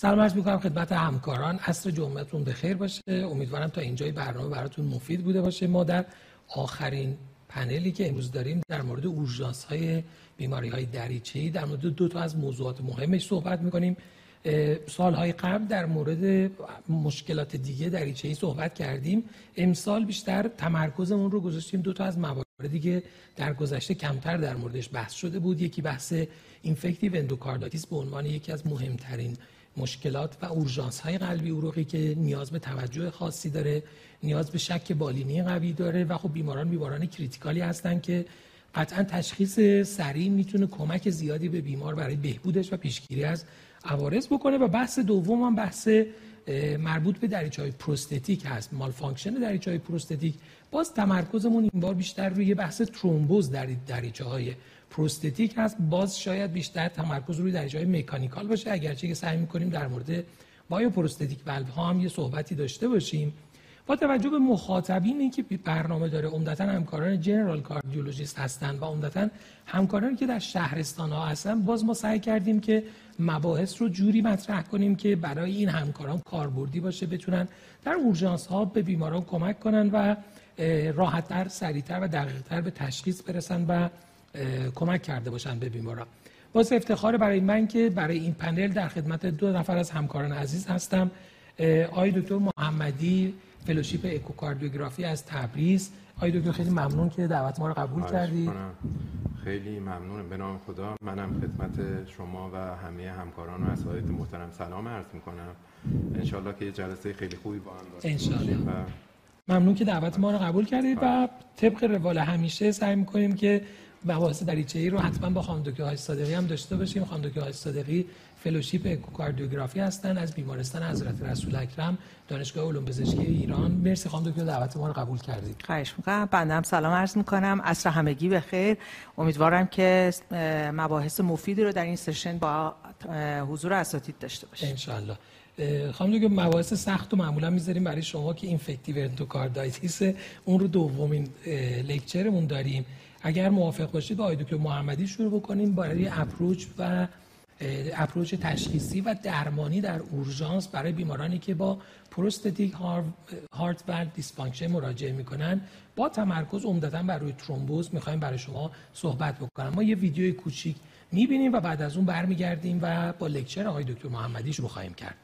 سلام عرض می‌کنم خدمت همکاران. عصر جمعتون بخیر باشه. امیدوارم تا اینجای برنامه براتون مفید بوده باشه. ما در آخرین پنلی که امروز داریم در مورد اورژانس های بیماری های دریچه‌ای در مورد دو تا از موضوعات مهمش صحبت می‌کنیم. سالهای قبل در مورد مشکلات دیگه دریچه‌ای صحبت کردیم. امسال بیشتر تمرکزمون رو گذاشتیم دو تا از مواردی که در گذشته کمتر در موردش بحث شده بود. یکی بحث infective endocarditis به عنوان یکی از مهمترین مشکلات و اورژانس های قلبی عروقی که نیاز به توجه خاصی داره نیاز به شک بالینی قوی داره و خب بیماران بیماران critical ی هستن که قطعا تشخیص سریع می‌تونه کمک زیادی به بیمار برای بهبودش و پیشگیری از عوارض بکنه و بحث دوم هم بحث مربوط به دریچه های prosthetic هست. malfunction دریچه های prosthetic. باز تمرکزمون این بار بیشتر روی بحث ترومبوز در دریچه های پروستتیک هست باز شاید بیشتر تمرکز روی دریچه های مکانیکال باشه. اگرچه که سعی می‌کنیم در مورد بایو پروستتیک ولو ها هم یه صحبتی داشته باشیم. با توجه به مخاطبینی که برنامه داره عمدتا همکاران جنرال کاردیولوژیست هستن و عمدتا همکارانی که در شهرستان ها هستن. باز ما سعی کردیم که مباحث رو جوری مطرح کنیم که برای این همکاران کاربردی باشه بتونن در اورژانس ها به بیماران کمک کنن و راحتتر، سریعتر و دقیقتر به تشخیص برسن و کمک کرده باشن به بیماران باز افتخار برای من که برای این پنل در خدمت دو نفر از همکاران عزیز هستم. آقای دکتر محمدی فلوشیپ اکوکاردیوگرافی از تبریز. آقای دکتر خیلی ممنون که دعوت ما رو قبول کردید خیلی ممنونم به نام خدا منم خدمت شما و همه همکاران و اساتید محترم سلام عرض می‌کنم. انشالله که یه جلسه خیلی خوبی با هم ممنون که دعوت ما رو قبول کردید و طبق روال همیشه سعی می‌کنیم که مباحث دریچه ای رو حتما با خانم دکتر صادقی هم داشته باشیم. خانم دکتر صادقی فلوشیپ اکوکاردیوگرافی هستن از بیمارستان حضرت رسول اکرم دانشگاه علوم پزشکی ایران. مرسی خانم دکتر دعوت ما رو قبول کردید خواهش می‌کنم. بنده هم سلام عرض می‌کنم. عصر همگی بخیر امیدوارم که مباحث مفیدی رو در این سشن با حضور اساتید داشته باشیم. ان خانم دکتر مباحث سخت و معمولا می‌ذاریم برای شما که infective endocarditis اون رو دومین lecture مون داریم. اگر موافق باشید با دکتر محمدی شروع بکنیم برای approach و approach تشخیصی و درمانی در اورژانس برای بیمارانی که با prosthetic heart valve dysfunction مراجعه می‌کنن. با تمرکز عمدتا بر روی ترومبوز می‌خوایم برای شما صحبت بکنم. ما یه ویدیوی کوچیک می‌بینیم و بعد از اون برمیگردیم و با لکچر آقای دکتر محمدی شروع خواهیم کرد.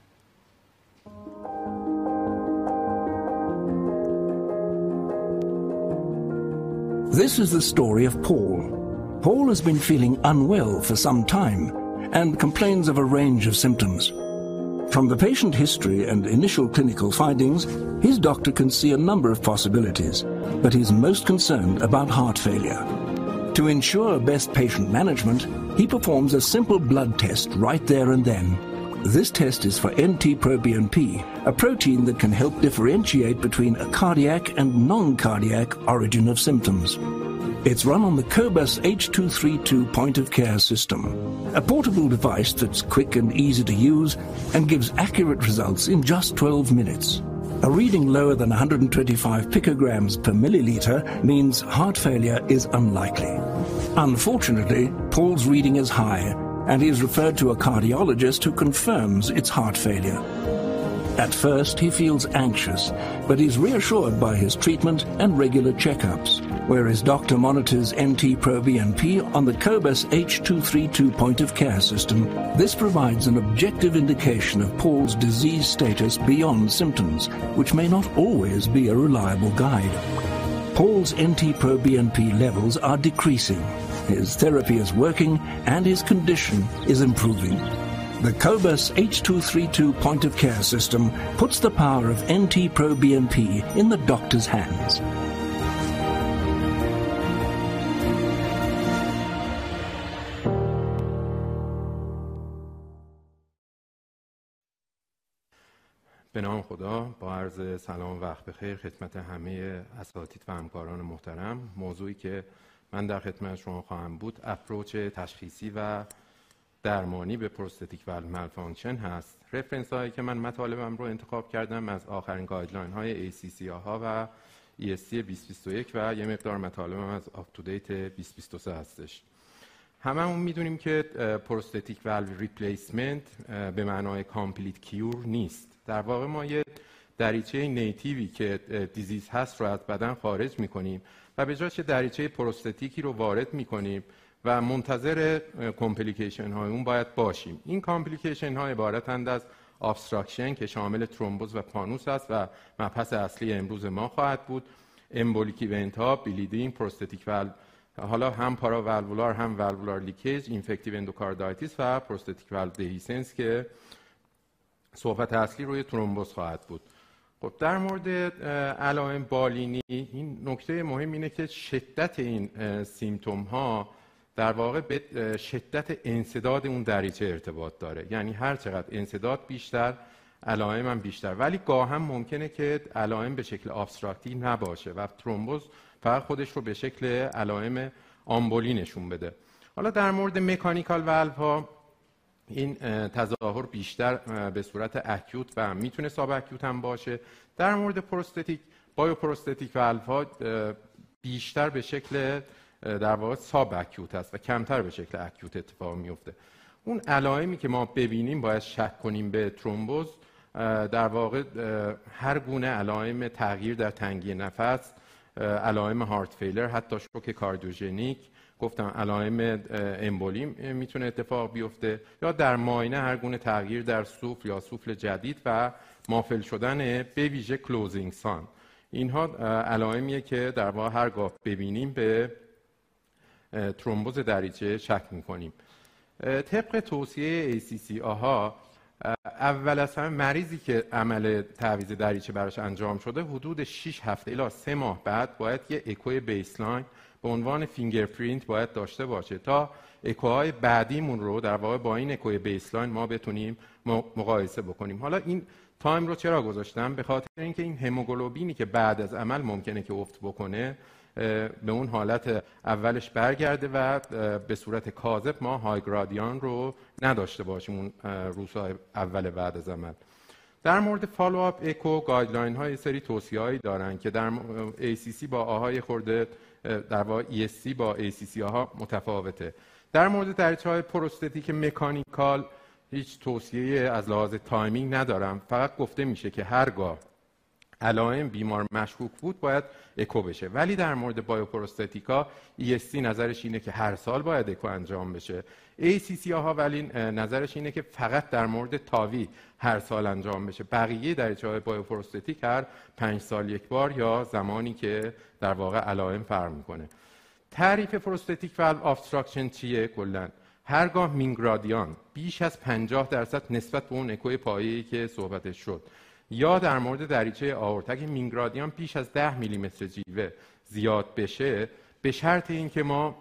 This is the story of Paul. Paul has been feeling unwell for some time and complains of a range of symptoms. From the patient history and initial clinical findings, his doctor can see a number of possibilities, but he's most concerned about heart failure. To ensure best patient management, he performs a simple blood test right there and then this test is for NT-proBNP, a protein that can help differentiate between a cardiac and non-cardiac origin of symptoms. It's run on the Cobus H232 point-of-care system, a portable device that's quick and easy to use and gives accurate results in just 12 minutes. A reading lower than 125 picograms per milliliter means heart failure is unlikely. Unfortunately, Paul's reading is high and he is referred to a cardiologist who confirms it's heart failure. At first, he feels anxious, but is reassured by his treatment and regular checkups, where his doctor monitors NT-proBNP on the Cobus H232 point-of-care system. This provides an objective indication of Paul's disease status beyond symptoms, which may not always be a reliable guide. Paul's NT-proBNP levels are decreasing, his therapy is working and his condition is improving. The Cobus H232 point of care system puts the power of NT Pro BNP in the doctor's hands. به نام خدا با عرض سلام و وقت بخیر خدمت همه اساتید و همکاران محترم موضوعی که من در خدمت شما خواهم بود. approach تشخیصی و درمانی به prosthetic valve malfunction هست. reference هایی که من مطالبم رو انتخاب کردم از آخرین guideline های ACC AHA و ESC 2021 و یه مقدار مطالبم از UpToDate 2023 هستش. هممون می‌دونیم که prosthetic valve replacement به معنای complete cure نیست. در واقع ما یه دریچه native ی که diseased هست رو از بدن خارج می‌کنیم و به جاش دریچه prosthetic ی رو وارد می‌کنیم و منتظر complication های اون باید باشیم. این complication ها عبارتند از obstruction که شامل ترومبوز و pannus است و مبحث اصلی امروز ما خواهد بود. embolic event ها bleeding prosthetic valve حالا هم para هم valvular leakage infective endocarditis و prosthetic valve dehiscence که صحبت اصلی روی ترومبوز خواهد بود. خب در مورد علائم بالینی این نکته مهم اینه که شدت این symptom ها در واقع به شدت انسداد اون دریچه ارتباط داره. یعنی هر چقدر انسداد بیشتر علائم هم بیشتر. ولی گاه هم ممکنه که علائم به شکل obstructive نباشه و ترومبوز فقط خودش رو به شکل علائم آمبولی نشون بده. حالا در مورد مکانیکال والو ها این تظاهر بیشتر به صورت اکیوت و می‌تونه ساب اکیوت هم باشه. در مورد پروستاتیک بایو پروستاتیک والو ها بیشتر به شکل در واقع ساب اکیوت است و کمتر به شکل اکیوت اتفاق میفته اون علائمی که ما ببینیم باید شک کنیم به ترومبوز در واقع هر گونه علائم تغییر در تنگی نفس علائم heart failure حتی شوک کاردیوژنیک گفتم علائم امبولی می‌تونه اتفاق بیفته یا در معاینه هر گونه تغییر در سوفل یا سوفل جدید و muffle شدن به ویژه closing sound. اینها علائمیه که در واقع هرگاه ببینیم به ترومبوز دریچه شک می‌کنیم. طبق توصیه ACC AHA اول از همه مریضی که عمل تعویض دریچه براش انجام شده حدود 6 هفته الی 3 ماه بعد باید یه اکوی baseline به عنوان fingerprint باید داشته باشه تا اکوهای بعدیمون رو در واقع با این اکوی baseline ما بتونیم مقایسه بکنیم. حالا این time رو چرا گذاشتم؟ به خاطر اینکه این هموگلوبینی که بعد از عمل ممکنه که افت بکنه به اون حالت اولش برگرده و به صورت کاذب ما high گرادیان رو نداشته باشیم اون روزهای اول بعد از عمل. در مورد follow-up اکو guideline های سری توصیه هایی دارن که در ACC با AHA یه خورده در واقع ESC با ACC AHA متفاوته. در مورد دریچه های prosthetic mechanical هیچ توصیه از لحاظ timing ندارن. فقط گفته میشه که هرگاه علائم بیمار مشکوک بود باید اکو بشه. ولی در مورد bioprosthetic ها ESC نظرش اینه که هر سال باید اکو انجام بشه. ACC AHA ولی نظرش اینه که فقط در مورد TAVI هر سال انجام بشه. بقیه دریچه های bioprosthetic هر پنج سال یک بار یا زمانی که در واقع علائم فرق می‌کنه. تعریف prosthetic valve obstruction چیه کلا؟ هرگاه mean گرادیان بیش از 50 درصد نسبت به اون اکوی پایه‌ای که صحبتش شد. یا در مورد دریچه آورت اگه mean گرادیان بیش از 10 میلیمتر جیوه زیاد بشه به شرط اینکه ما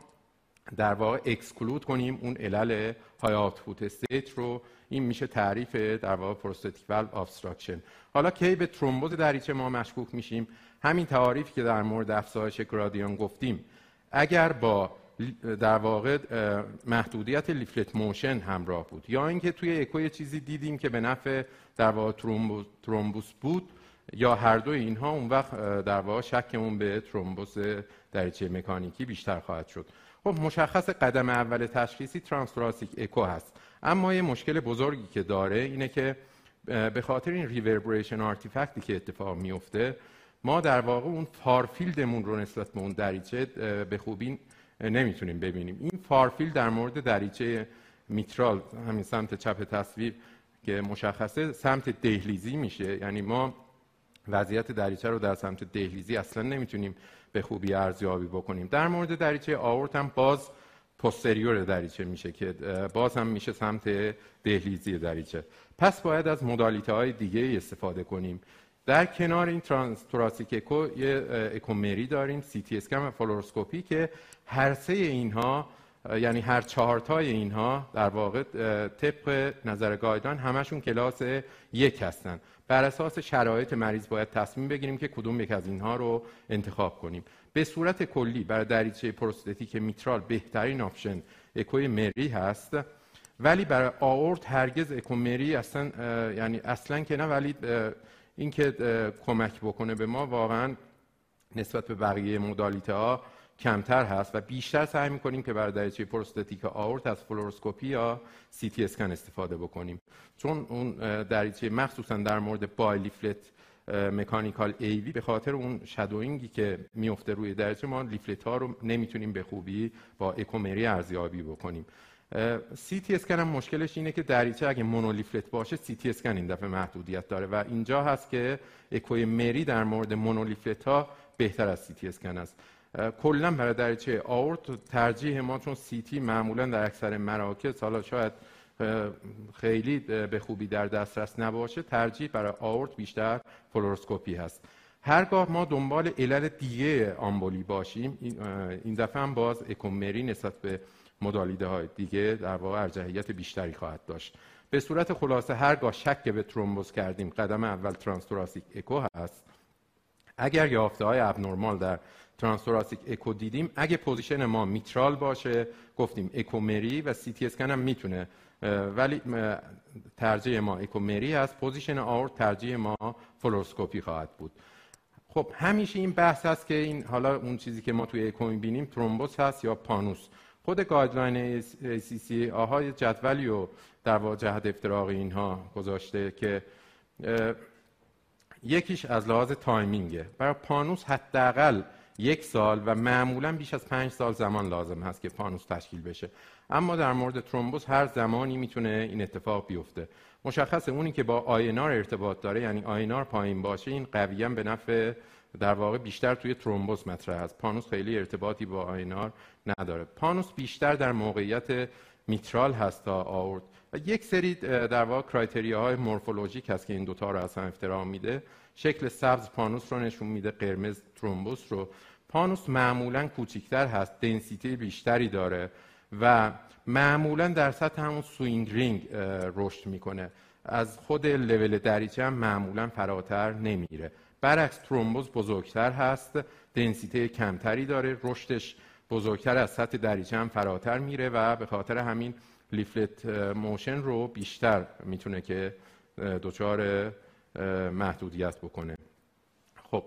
در واقع exclude کنیم اون علل high output state رو. این میشه تعریف در واقع prosthetic valve obstruction. حالا کی به ترومبوز دریچه ما مشکوک میشیم؟ همین تعاریفی که در مورد افزایش گرادیان گفتیم. اگر با در واقع محدودیت leaflet motion همراه بود. یا اینکه توی اکو یه چیزی دیدیم که به نفع در واقع thrombus بود یا هر دو اینها اون وقت در واقع شکمون به thrombus دریچه مکانیکی بیشتر خواهد شد. خب مشخص قدم اول تشخیصی transthoracic اکو هست. اما یه مشکل بزرگی که داره اینه که به خاطر این reverberation artifact ی که اتفاق میفته ما در واقع اون far field مون رو نسبت به اون دریچه به خوبی نمی‌تونیم ببینیم. این far field در مورد دریچه میترال همین سمت چپ تصویر که مشخصه سمت دهلیزی میشه. یعنی ما وضعیت دریچه رو در سمت دهلیزی اصلا نمی‌تونیم به خوبی ارزیابی بکنیم. در مورد دریچه آورت هم باز posterior دریچه میشه که باز هم میشه سمت دهلیزی دریچه. پس باید از modality های دیگه استفاده کنیم. در کنار این trans اکو یه اکوی مری داریم سی تی اسکن و فلوروسکوپی که هر سه اینها یعنی هر چهارتای اینها در واقع طبق نظر guideline همشون کلاس یک هستن. بر اساس شرایط مریض باید تصمیم بگیریم که کدوم یک از اینها رو انتخاب کنیم. به صورت کلی برای دریچه prosthetic میترال بهترین option اکوی مری هست ولی برای آورت هرگز اکوی مری اصلا یعنی اصلا که نه ولی اینکه کمک بکنه به ما واقعا نسبت به بقیه modality ها کمتر هست و بیشتر سعی می‌کنیم که برای دریچه prosthetic آورت از فلوروسکوپی یا سی تی اسکن استفاده بکنیم. چون اون دریچه مخصوصا در مورد bileaflet mechanical AV به خاطر اون shadowing ی که میفته روی دریچه ما leaflet ها رو نمی‌تونیم به خوبی با اکوی مری ارزیابی بکنیم. سی تی اسکن هم مشکلش اینه که دریچه اگه monoleaflet باشه سی تی اسکن این دفعه محدودیت داره و اینجا هست که اکوی مری در مورد monoleaflet ها بهتر از سی تی اسکن است. کلا برای دریچه آورت ترجیح ما چون سی تی معمولا در اکثر مراکز حالا شاید خیلی به خوبی در دسترس نباشه ترجیح برای آورت بیشتر فلوروسکوپی هست. هرگاه ما دنبال علل دیگه آمبولی باشیم این دفعه هم باز اکوی مری نسبت به modality های دیگه در واقع ارجحیت بیشتری خواهد داشت. به صورت خلاصه هرگاه شک به ترومبوز کردیم قدم اول transthoracic اکو هست. اگر یافته های abnormal در transthoracic اکو دیدیم اگه position ما میترال باشه گفتیم اکوی مری و سی تی اسکن هم می‌تونه. ولی ترجیح ما اکوی مری هست. position آورت ترجیح ما فلوروسکوپی خواهد بود. خب همیشه این بحث هست که این حالا اون چیزی که ما توی اکو می‌بینیم thrombus هست یا pannus. خود guideline ACC AHA یه جدولی رو در واقع جهت افتراق اینها گذاشته که یکیش از لحاظ timing ه. برای pannus حداقل یک سال و معمولا بیش از پنج سال زمان لازم هست که pannus تشکیل بشه. اما در مورد thrombus هر زمانی می‌تونه این اتفاق بیفته. مشخصه اونی که با INR ارتباط داره یعنی INR پایین باشه این قویا به نفع در واقع بیشتر توی thrombus مطرح است. pannus خیلی ارتباطی با INR نداره. pannus بیشتر در موقعیت میترال هست تا آورت. و یک سری در واقع های morphologic هست که این دوتا رو اصلا افتراق میده. شکل سبز pannus رو نشون میده قرمز thrombus رو. pannus معمولا کوچیکتر هست density بیشتری داره و معمولا در سطح همون sewing ring رشد می‌کنه. از خود لول دریچه هم معمولا فراتر نمیره. برعکس ترومبوز بزرگتر هست. density کمتری داره. رشدش بزرگتر از سطح دریچه هم فراتر میره و به خاطر همین leaflet motion رو بیشتر می‌تونه که دچار محدودیت بکنه. خب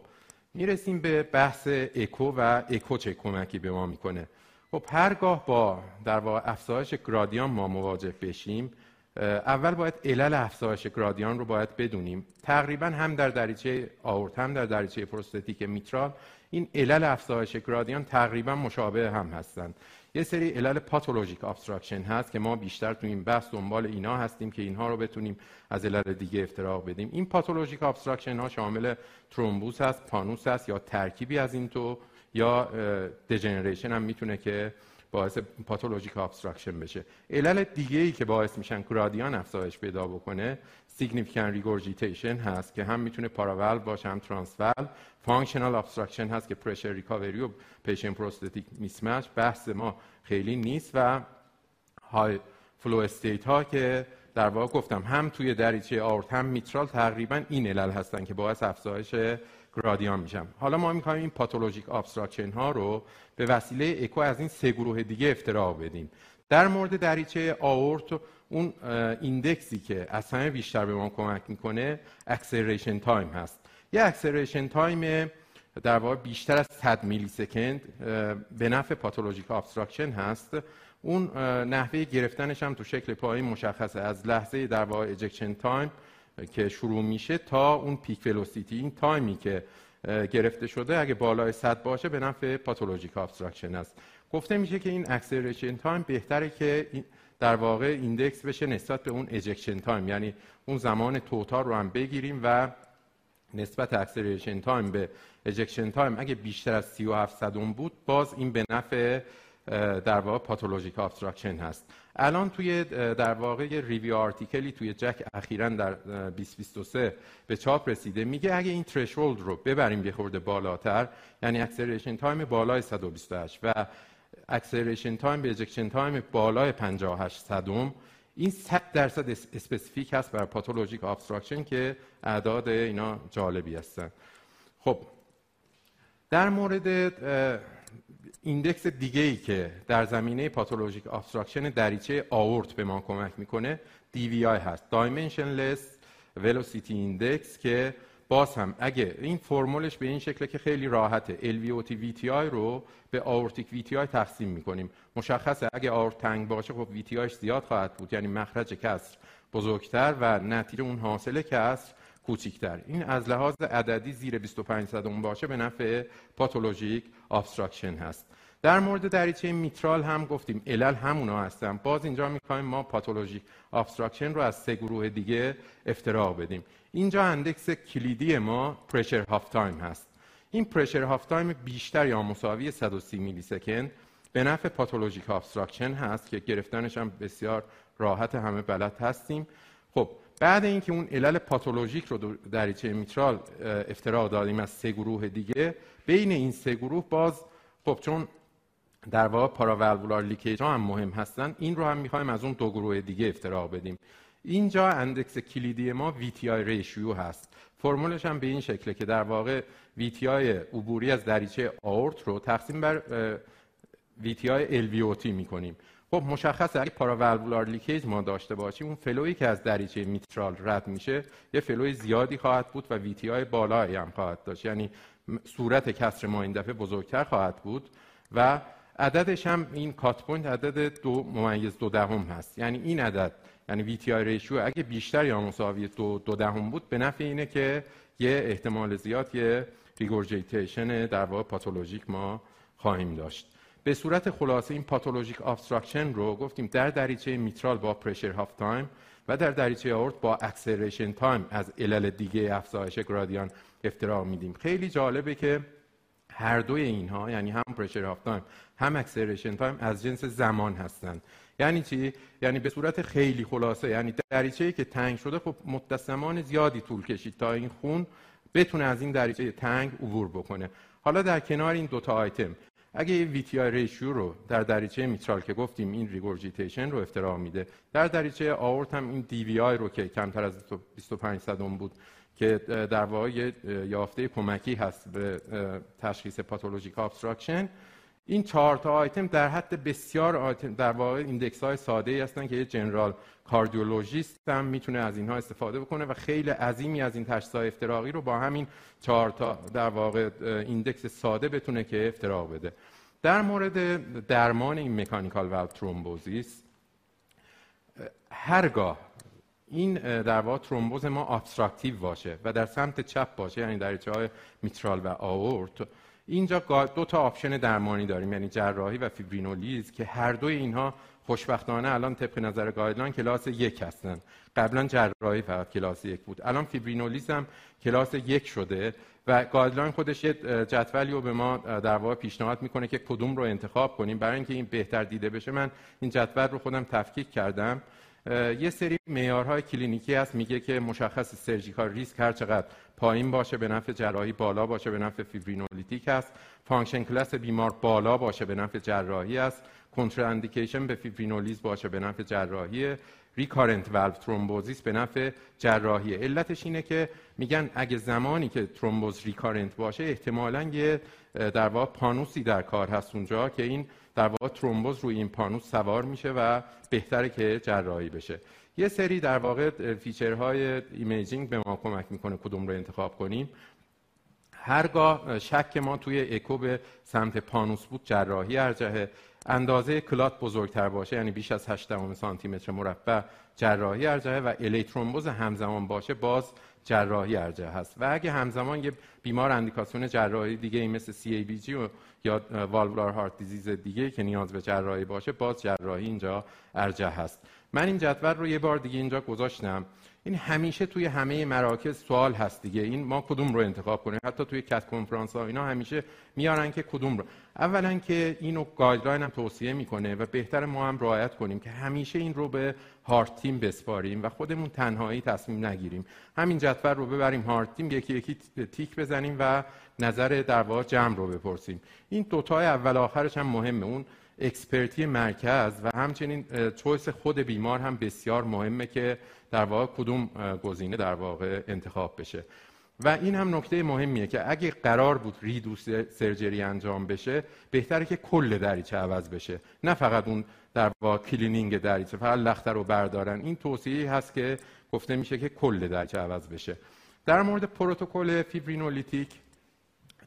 می‌رسیم به بحث اکو و اکو چه کمکی به ما می‌کنه. خب هرگاه با در واقع افزایش گرادیان ما مواجه بشیم اول باید علل افزایش گرادیان رو باید بدونیم. تقریبا هم در دریچه آورت هم در دریچه prosthetic میترال این علل افزایش گرادیان تقریبا مشابه هم هستند. یه سری علل pathologic obstruction هست که ما بیشتر تو این بحث دنبال اینا هستیم که اینها رو بتونیم از علل دیگه افتراق بدیم. این pathologic obstruction ها شامل thrombus هست pannus هست یا ترکیبی از این دو یا degeneration هم می‌تونه که باعث pathologic obstruction بشه. علل دیگه ای که باعث میشن گرادیان افزایش پیدا بکنه significant regurgitation هست که هم می‌تونه پاراول باشه هم transvalvular functional obstruction هست که pressure recovery و patient prosthetic mismatch بحث ما خیلی نیست و high flow state ها که در واقع گفتم هم توی دریچه آورت هم میترال تقریبا این علل هستن که باعث افزایش گرادیان میشن. حالا ما می‌خوایم این pathologic obstruction ها رو به وسیله اکو از این سه گروه دیگه افتراق بدیم. در مورد دریچه آورت اون index ی که از همه بیشتر به ما کمک می‌کنه acceleration time هست. یه acceleration time در واقع بیشتر از 100 millisecond به نفع pathologic obstruction هست. اون نحوه گرفتنش هم تو شکل پایین مشخصه. از لحظه در واقع ejection time که شروع میشه تا اون peak velocity این time ی که گرفته شده اگه بالای 100 باشه به نفع pathologic obstruction است. گفته میشه که این acceleration time بهتره که در واقع index بشه نسبت به اون ejection time یعنی اون زمان total رو هم بگیریم و نسبت acceleration time به ejection time اگه بیشتر از 37 صدم بود باز این به نفع در واقع pathologic obstruction هست. الان توی در واقع review article ی توی JACC اخیرا در 2023 به چاپ رسیده. میگه اگه این threshold رو ببریم یه خورده بالاتر یعنی acceleration time بالای 128 و acceleration time به ejection time بالای 58 صدم این 100 درصد specific هست برای pathologic obstruction که اعداد اینا جالبی هستن. خب در مورد index دیگه ای که در زمینه pathologic obstruction دریچه آورت به ما کمک می‌کنه DVI هست. Dimensionless Velocity Index که باز هم اگه این فرمولش به این شکله که خیلی راحته LVOT VTI رو به aortic VTI تقسیم می‌کنیم. مشخصه اگه آورت تنگ باشه خب VTI ش زیاد خواهد بود یعنی مخرج کسر بزرگتر و نتیجه اون حاصل کسر کوچیکتر. این از لحاظ عددی زیر 25 صدم باشه به نفع pathologic obstruction هست. در مورد دریچه میترال هم گفتیم. علل همونا هستن. باز اینجا می‌خوایم ما pathologic obstruction رو از سه گروه دیگه افتراق بدیم. اینجا index کلیدی ما pressure half time هست. این pressure half time بیشتر یا مساوی 130 millisecond به نفع pathologic obstruction هست که گرفتنش هم بسیار راحت همه بلد هستیم. خب بعد اینکه اون علل pathologic رو دریچه میترال افتراق دادیم از سه گروه دیگه بین این سه گروه باز خب چون در واقع پاراولولار لیکیج هم مهم هستن این رو هم می‌خوایم از اون دو گروه دیگه افتراق بدیم. اینجا index کلیدی ما VTI ratio هست. فرمولش هم به این شکله که در واقع VTI عبوری از دریچه آورت رو تقسیم بر VTI LVOT می‌کنیم. خب مشخصه اگه پاراولولار لیکیج ما داشته باشیم اون flow یی که از دریچه میترال رد میشه یه flow ی زیادی خواهد بود و VTI بالایی هم خواهد داشت. یعنی صورت کسر ما این دفعه بزرگتر خواهد بود و عددش هم این cut point عدد دو ممیز دو دهم هست. یعنی این عدد یعنی VTI ratio اگه بیشتر یا مساوی دو, دو دهم بود به نفع اینه که یه احتمال زیاد یه regurgitation در واقع pathologic ما خواهیم داشت. به صورت خلاصه این pathologic obstruction رو گفتیم در دریچه میترال با pressure half time و در دریچه آورت با acceleration time از علل دیگه افزایش گرادیان افتراق میدیم. خیلی جالبه که هر دوی اینها یعنی هم pressure half time هم acceleration time از جنس زمان هستند. یعنی چی؟ یعنی به صورت خیلی خلاصه یعنی دریچه ای که تنگ شده خب مدت زمان زیادی طول کشید تا این خون بتونه از این دریچه تنگ عبور بکنه. حالا در کنار این دوتا آیتم اگه یه VTI ratio رو در دریچه میترال که گفتیم این regurgitation رو افتراق میده در دریچه آورت هم این DVI رو که کمتر از 25 صدم بود که در واقع یافته کمکی هست به تشخیص پاتولوژیک obstruction این چهار تا آیتم در حد بسیار آیتم در واقع index های ساده ای هستن که یه general cardiologist هم می‌تونه از اینها استفاده بکنه و خیلی عظیمی از این تشخیص افتراقی رو با همین چهار تا در واقع index ساده بتونه که افتراق بده. در مورد درمان این mechanical valve thrombosis هرگاه این در واقع ترومبوز ما obstructive باشه و در سمت چپ باشه یعنی در های میترال و آورت اینجا دو تا option درمانی داریم یعنی جراحی و fibrinolysis که هر دوی اینها خوشبختانه الان طبق نظر guideline کلاس یک هستن. قبلا جراحی فقط کلاس یک بود. الان fibrinolysis هم کلاس یک شده و guideline خودش یه جدولی رو به ما در واقع پیشنهاد می‌کنه که کدوم رو انتخاب کنیم. برای اینکه این بهتر دیده بشه من این جدول رو خودم تفکیک کردم. یه سری معیارهای clinical ی هست. میگه که مشخص surgical risk هر چقدر پایین باشه به نفع جراحی بالا باشه به نفع fibrinolytic است function class بیمار بالا باشه به نفع جراحی است contraindication به fibrinolysis باشه به نفع جراحی recurrent valve thrombosis به نفع جراحی. علتش اینه که میگن اگه زمانی که ترومبوز recurrent باشه احتمالاً یه در واقع pannus ی در کار هست اونجا که این در واقع ترومبوز روی این pannus سوار میشه و بهتره که جراحی بشه. یه سری در واقع feature های imaging به ما کمک می‌کنه کدوم رو انتخاب کنیم. هرگاه شک ما توی اکو به سمت pannus بود جراحی ارجحه اندازه clot بزرگتر باشه یعنی بیش از 8 سانتی متر مربع جراحی ارجحه و LA ترومبوز همزمان باشه باز جراحی ارجح هست. و اگه همزمان یه بیمار اندیکاسیون جراحی دیگه ای مثل CABG و یا valvular heart disease دیگه که نیاز به جراحی باشه باز جراحی اینجا ارجح هست. من این جدول رو یه بار دیگه اینجا گذاشتم. این همیشه توی همه مراکز سوال هست دیگه. این ما کدوم رو انتخاب کنیم؟ حتی توی cath conference ها اینا همیشه میارن که کدوم رو. اولا که اینو guideline هم توصیه می‌کنه و بهتر ما هم رعایت کنیم که همیشه این رو به هارت تیم بسپاریم و خودمون تنهایی تصمیم نگیریم. همین جدول رو ببریم هارت تیم یکی یکی تیک بزنیم و نظر در واقع جمع رو بپرسیم. این دوتای اول آخرش هم مهمه. اون اکسپرتی مرکز و همچنین چویس خود بیمار هم بسیار مهمه که در واقع کدوم گزینه در واقع انتخاب بشه. و این هم نکته مهمیه که اگه قرار بود ریدوس سرجری انجام بشه بهتره که کل دریچه عوض بشه. نه فقط اون در واقع cleaning دریچه فقط لخته رو بردارن. این توصیه هست که گفته میشه که کل دریچه عوض بشه. در مورد پروتکل fibrinolytic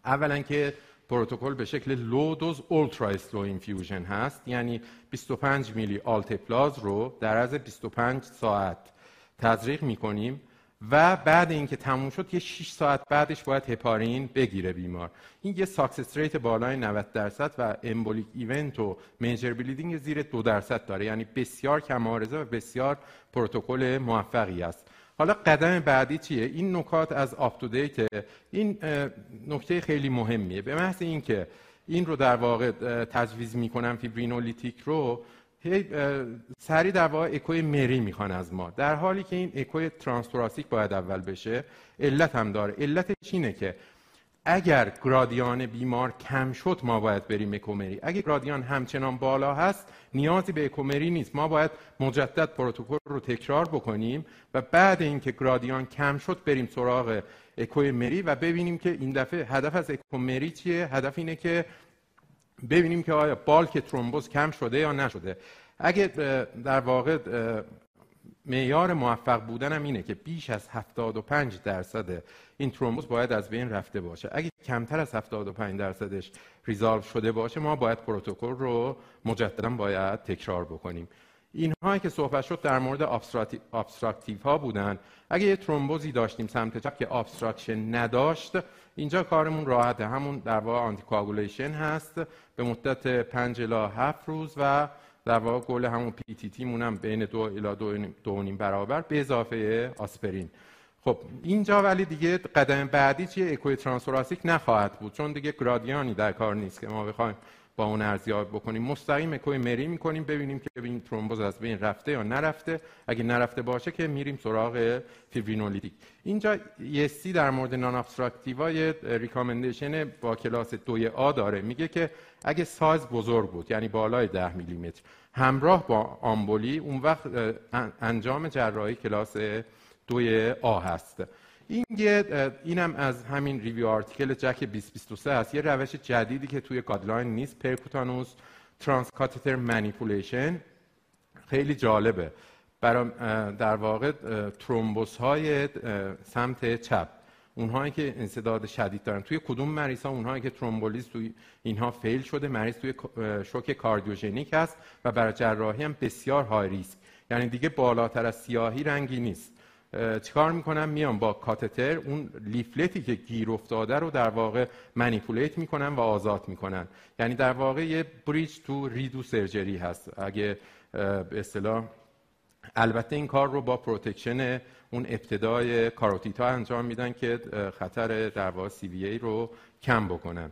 اولا که پروتکل به شکل low dose ultra slow infusion هست یعنی 25 میلی آلتپلاز رو در از 25 ساعت تزریق می‌کنیم و بعد اینکه تموم شد یه 6 ساعت بعدش باید هپارین بگیره بیمار. این یه success rate بالای 90 درصد و embolic event و major bleeding زیر 2 درصد داره یعنی بسیار کم و بسیار پروتکل موفقی است. حالا قدم بعدی چیه؟ این نکات از UpToDate این نکته خیلی مهمیه. به محض اینکه این رو در واقع تجویز می‌کنم fibrinolytic رو سری در واقع اکوی مری می‌خوان از ما. در حالی که این اکوی transthoracic باید اول بشه علت هم داره. علتش اینه که اگر گرادیان بیمار کم شد ما باید بریم اکو مری. اگر گرادیان همچنان بالا هست نیازی به اکومری نیست. ما باید مجدد پروتکل رو تکرار بکنیم و بعد اینکه گرادیان کم شد بریم سراغ اکومری و ببینیم که این دفعه هدف از اکومری چیه؟ هدف اینه که ببینیم که آیا بالک ترومبوز کم شده یا نشده. اگه در واقع معیار موفق بودن اینه که بیش از 75 درصد این ترومبوز باید از بین رفته باشه. اگه کمتر از 75 درصدش resolve شده باشه ما باید پروتکل رو مجددا باید تکرار بکنیم. اینهایی که صحبت شد در مورد obstructive ها بودن. اگه یه ترومبوزی داشتیم سمت چپ که obstruction نداشت اینجا کارمون راحته. همون در واقع anticoagulation هست. به مدت 5 الی 7 روز و در واقع گل همون PTT مونم بین دو الی دو, دو نیم برابر به اضافه آسپرین. خب اینجا ولی دیگه قدم بعدی چیه؟ اکوی transthoracic نخواهد بود چون دیگه گرادیانی در کار نیست که ما بخوایم با اون ارزیابی بکنیم. مستقیم اکوی مری می‌کنیم ببینیم که این ترومبوز از بین رفته یا نرفته. اگه نرفته باشه که میریم سراغ fibrinolytic. اینجا ESC در مورد non-obstructive ا recommendation با کلاس دوی A داره. میگه که اگه سایز بزرگ بود یعنی بالای 10 میلیمتر همراه با آمبولی اون وقت انجام جراحی کلاس دوی A هست. این اینم از همین review article JACC 2023 هست. یه روش جدیدی که توی guideline نیست percutaneous transcatheter manipulation خیلی جالبه. برای در واقع thrombus های سمت چپ. اونهایی که انسداد شدید دارن. توی کدوم مریض ها اونهایی که thrombolysis توی اینها fail شده مریض توی شوک کاردیوژنیک هست و برای جراحی هم بسیار high risk یعنی دیگه بالاتر از سیاهی رنگی نیست. چیکار می‌کنم؟ میام با کاتتر اون leaflet ی که گیر افتاده رو در واقع manipulate می‌کنن و آزاد می‌کنن یعنی در واقع یه bridge to redo surgery هست. اگه به اصطلاح البته این کار رو با protection اون ابتدای کاروتیدا انجام میدن که خطر در واقع CVA رو کم بکنن.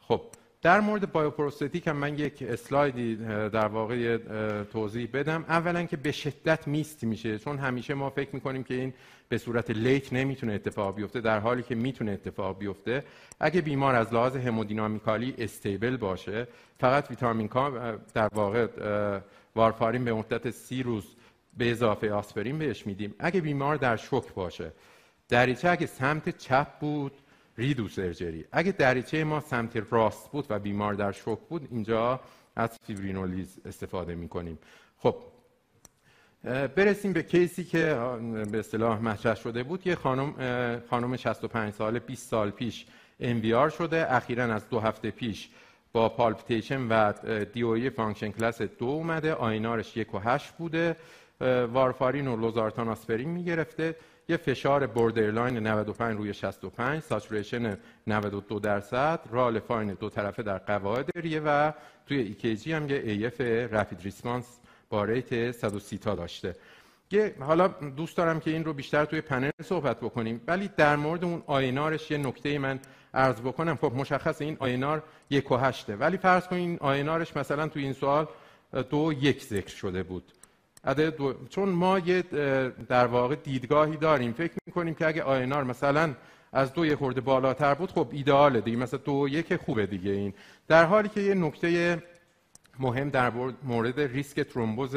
خب در مورد bioprosthetic هم من یک اسلایدی در واقع توضیح بدم. اولا که به شدت missed میشه چون همیشه ما فکر می‌کنیم که این به صورت late نمی‌تونه اتفاق بیفته در حالی که می‌تونه اتفاق بیفته. اگه بیمار از لحاظ hemodynamically stable باشه فقط ویتامین کا در واقع وارفارین به مدت سی روز به اضافه آسپرین بهش میدیم. اگه بیمار در شوک باشه دریچه اگه سمت چپ بود redo surgery اگه دریچه ما سمت راست بود و بیمار در شوک بود اینجا از fibrinolysis استفاده می‌کنیم. خب برسیم به case ی که به اصطلاح مطرح شده بود. یه خانم خانم 65 ساله 20 سال پیش MVR شده. اخیرا از دو هفته پیش با palpitation و DOE function class دو اومده. INR ش یک و هشت بوده. وارفارین و لوزارتان آسپرین می‌گرفته. یه فشار borderline 95 روی 65 saturation 92 درصد rale fine دو طرفه در قواعد ریه و توی ECG هم یه AF rapid response با rate 130 تا داشته. یه حالا دوست دارم که این رو بیشتر توی پنل صحبت بکنیم ولی در مورد اون INR ش یه نکته من عرض بکنم. خب مشخص این INR یک و هشته ولی فرض کنید این INR ش مثلا توی این سوال دو یک ذکر شده بود. دو... چون ما یه در واقع دیدگاهی داریم فکر می‌کنیم که اگه INR مثلا از دو یه خورده بالاتر بود خب ایدئاله دیگه مثلا دو یک خوبه دیگه این. در حالی که یه نکته مهم در مورد ریسک ترومبوز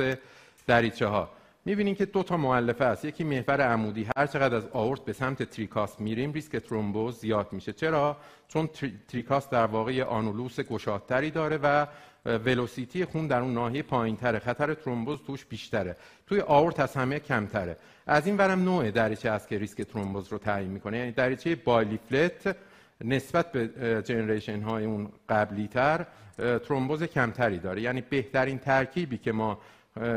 دریچه ها می‌بینیم که دو تا مؤلفه است. یکی محور عمودی هر چقدر از آورت به سمت tricuspid میریم ریسک ترومبوز زیاد میشه. چرا؟ چون tricuspid در واقع annulus گشادتری داره و velocity خون در اون ناحیه پایینتره. خطر ترومبوز توش بیشتره. توی آورت از همه کمتره. از این ورم نوع دریچه است که ریسک ترومبوز رو تعیین می‌کنه. یعنی دریچه bileaflet نسبت به generation های اون قبلی تر ترومبوز کمتری داره. یعنی بهترین ترکیبی که ما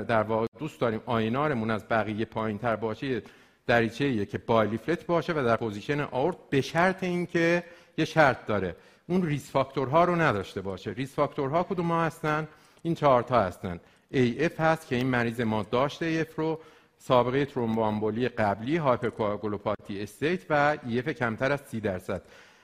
در واقع دوست داریم INR مون از بقیه پایین تر باشه دریچه که bileaflet باشه و در position آورت به شرط اینکه یه شرط داره. اون risk factor ها رو نداشته باشه. risk factor ها کدوم ها هستن؟ این چهار تا هستن. AF هست که این مریض ما داشته AF رو سابقه ترومبوامبولی قبلی hypercoagulopathy state و EF کمتر از 30 درصد.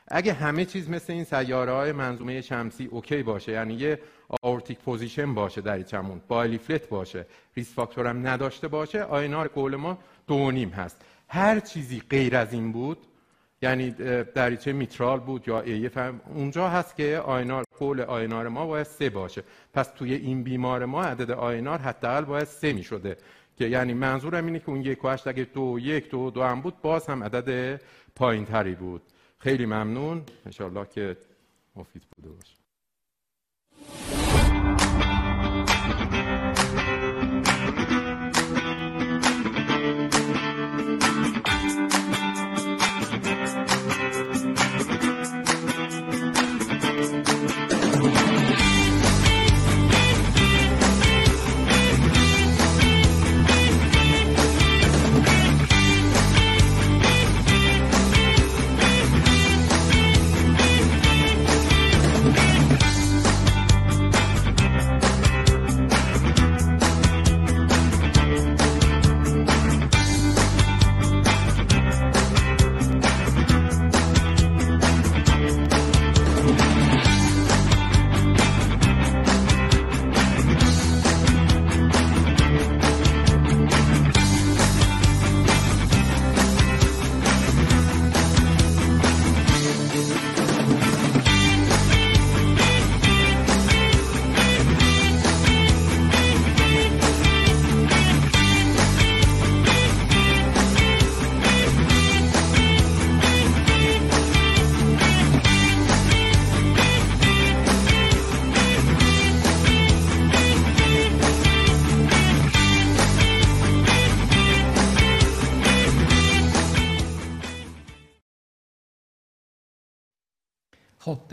اگه همه چیز مثل این سیاره های منظومه شمسی OK باشه یعنی یه aortic position باشه دریچمون bileaflet باشه risk factor هم نداشته باشه INR goal ما دو نیم هست. هر چیزی غیر از این بود یعنی دریچه میترال بود یا AF هم. اونجا هست که INR goal INR ما باید سه باشه. پس توی این بیمار ما عدد INR حداقل باید سه می شده که یعنی منظورم اینه که اون یک و هشت اگه دو یک دو دو هم بود باز هم عدد پایین تری بود. خیلی ممنون. انشاءالله که مفید بوده باشه.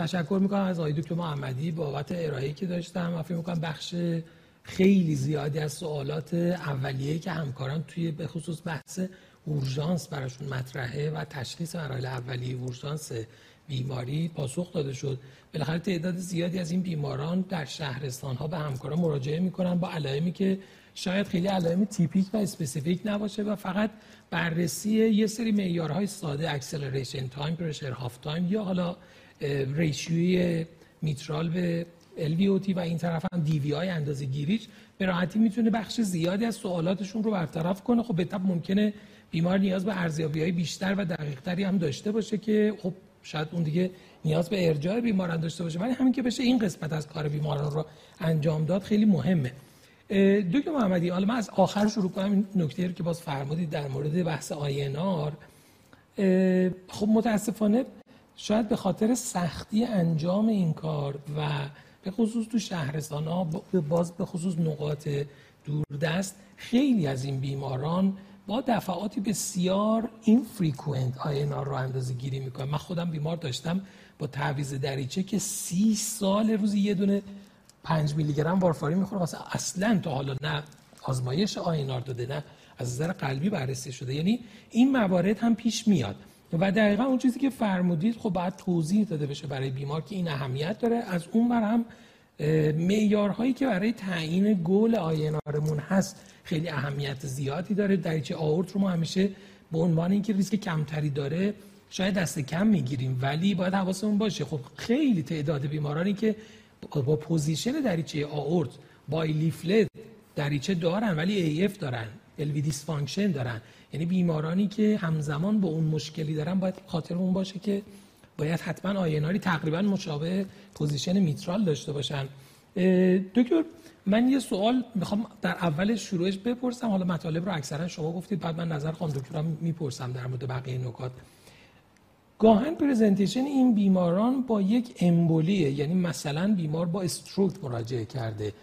تشکر می‌کنم از آقای دکتر محمدی بابت ارائه‌ای که داشتم و فکر می‌کنم بخش خیلی زیادی از سوالات اولیه‌ای که همکاران توی به خصوص بحث اورژانس براشون مطرحه و تشخیص مراحل اولیه اورژانس بیماری پاسخ داده شد. بالاخره تعداد زیادی از این بیماران در شهرستان ها به همکاران مراجعه می‌کنن با علائمی که شاید خیلی علائم تیپیک و specific نباشه و فقط بررسی یه سری معیارهای ساده acceleration time pressure half time یا حالا ریشیوی میترال به LVOT و این طرف هم های اندازه گیریش به راحتی می‌تونه بخش زیادی از سوالاتشون رو برطرف کنه. خب به ممکنه بیمار نیاز به ارزیابی های بیشتر و دقیق تری هم داشته باشه که خب شاید اون دیگه نیاز به ارجاع بیماران داشته باشه. ولی همین که بشه این قسمت از کار بیماران رو انجام داد خیلی مهمه. دکتر محمدی حالا من از آخر شروع کنم. این نکته که باز فرمودید در مورد بحث آینار خب متاسفانه شاید به خاطر سختی انجام این کار و به خصوص تو شهرستان ها باز به خصوص نقاط دوردست خیلی از این بیماران با دفعاتی بسیار این فریکوئنت آینار رو اندازه گیری می‌کنن. من خودم بیمار داشتم با تعویز دریچه که سی سال روزی یه دونه پنج میلی گرم وارفارین می‌خوره واسه اصلا تا حالا نه آزمایش آینار داده نه از نظر قلبی بررسی شده. یعنی این موارد هم پیش میاد. و دقیقا اون چیزی که فرمودید خب باید توضیح داده بشه برای بیمار که این اهمیت داره. از اون بر هم معیارهایی که برای تعیین goal INR مون هست خیلی اهمیت زیادی داره. دریچه آورت رو ما همیشه به عنوان اینکه ریسک کمتری داره شاید دست کم می‌گیریم ولی باید حواسمون باشه. خب خیلی تعداد بیمارانی که با position دریچه آورت bileaflet دریچه دارن ولی AF دارن LV dysfunction دارن. یعنی بیمارانی که همزمان با اون مشکلی دارن باید خاطرمون باشه که باید حتما INR ی تقریبا مشابه position میترال داشته باشن. دکتر من یه سوال می‌خوام در اول شروعش بپرسم. حالا مطالب رو اکثرا شما گفتید بعد من نظر خانم دکترم می‌پرسم در مورد بقیه نکات. گاهاً presentation این بیماران با یک امبولیه یعنی مثلا بیمار با stroke مراجعه کرده.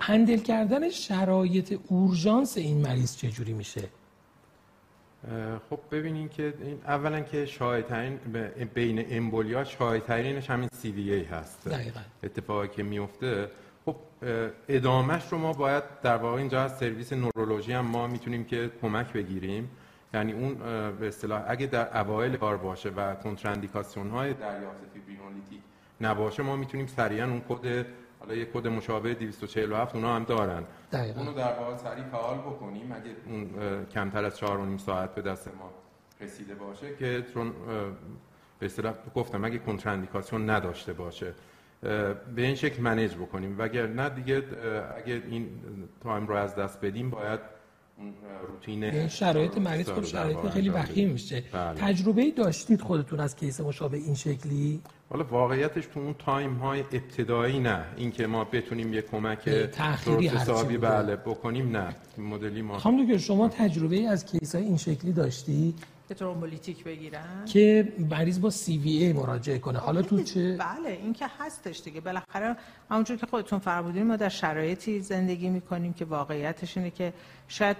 handle کردن شرایط اورژانس این مریض چجوری میشه؟ خب ببینین که این اولا که شایعترین بین امبولیا شایعترینش همین CVA هست. دقیقا. اتفاقی که میفته. خب ادامهش رو ما باید در واقع اینجا از سرویس نورولوژی هم ما می‌تونیم که کمک بگیریم. یعنی اون به اصطلاح اگه در اوایل کار باشه و کنتراندیکاسیون های دریافت fibrinolytic نباشه ما می‌تونیم سریعا اون کد حالا یه کد مشابه 247 اونا هم دارن. دقیقا. اونو در واقع سریع فعال بکنیم. اگه اون کمتر از 4 و نیم ساعت به دست ما رسیده باشه که چون به اصطلاح گفتم اگه کنتراندیکاسیون نداشته باشه به این شکل manage بکنیم. وگر نه دیگه اگه این time رو از دست بدیم باید روتین این شرایط مریض خود شرایط خیلی وخیم میشه. بله. تجربه داشتید خودتون از case مشابه این شکلی؟ حالا واقعیتش تو اون time های ابتدایی نه. اینکه ما بتونیم یه کمک درست حسابی بله بکنیم نه. مدلی ما خانم دکتر شما تجربه از case های این شکلی داشتی؟ که thrombolytic بگیرن؟ که مریض با CVA مراجعه کنه. حالا تو چه بله این که هستش دیگه. بالاخره همونجور که خودتون فرمودین ما در شرایطی زندگی می‌کنیم که واقعیتش اینه که شاید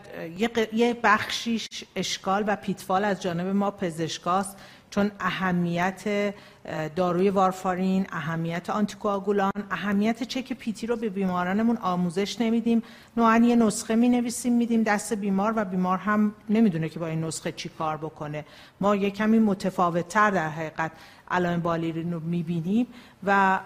یه بخشیش اشکال و پیتفال از جانب ما پزشکاست. چون اهمیت داروی وارفارین اهمیت آنتیکواگولان اهمیت چک پیتی رو به بیمارانمون آموزش نمیدیم. نوعا یه نسخه می نویسیم میدیم دست بیمار و بیمار هم نمی‌دونه که با این نسخه چی کار بکنه. ما یه کمی متفاوت تر در حقیقت علائم بالینی رو می‌بینیم. و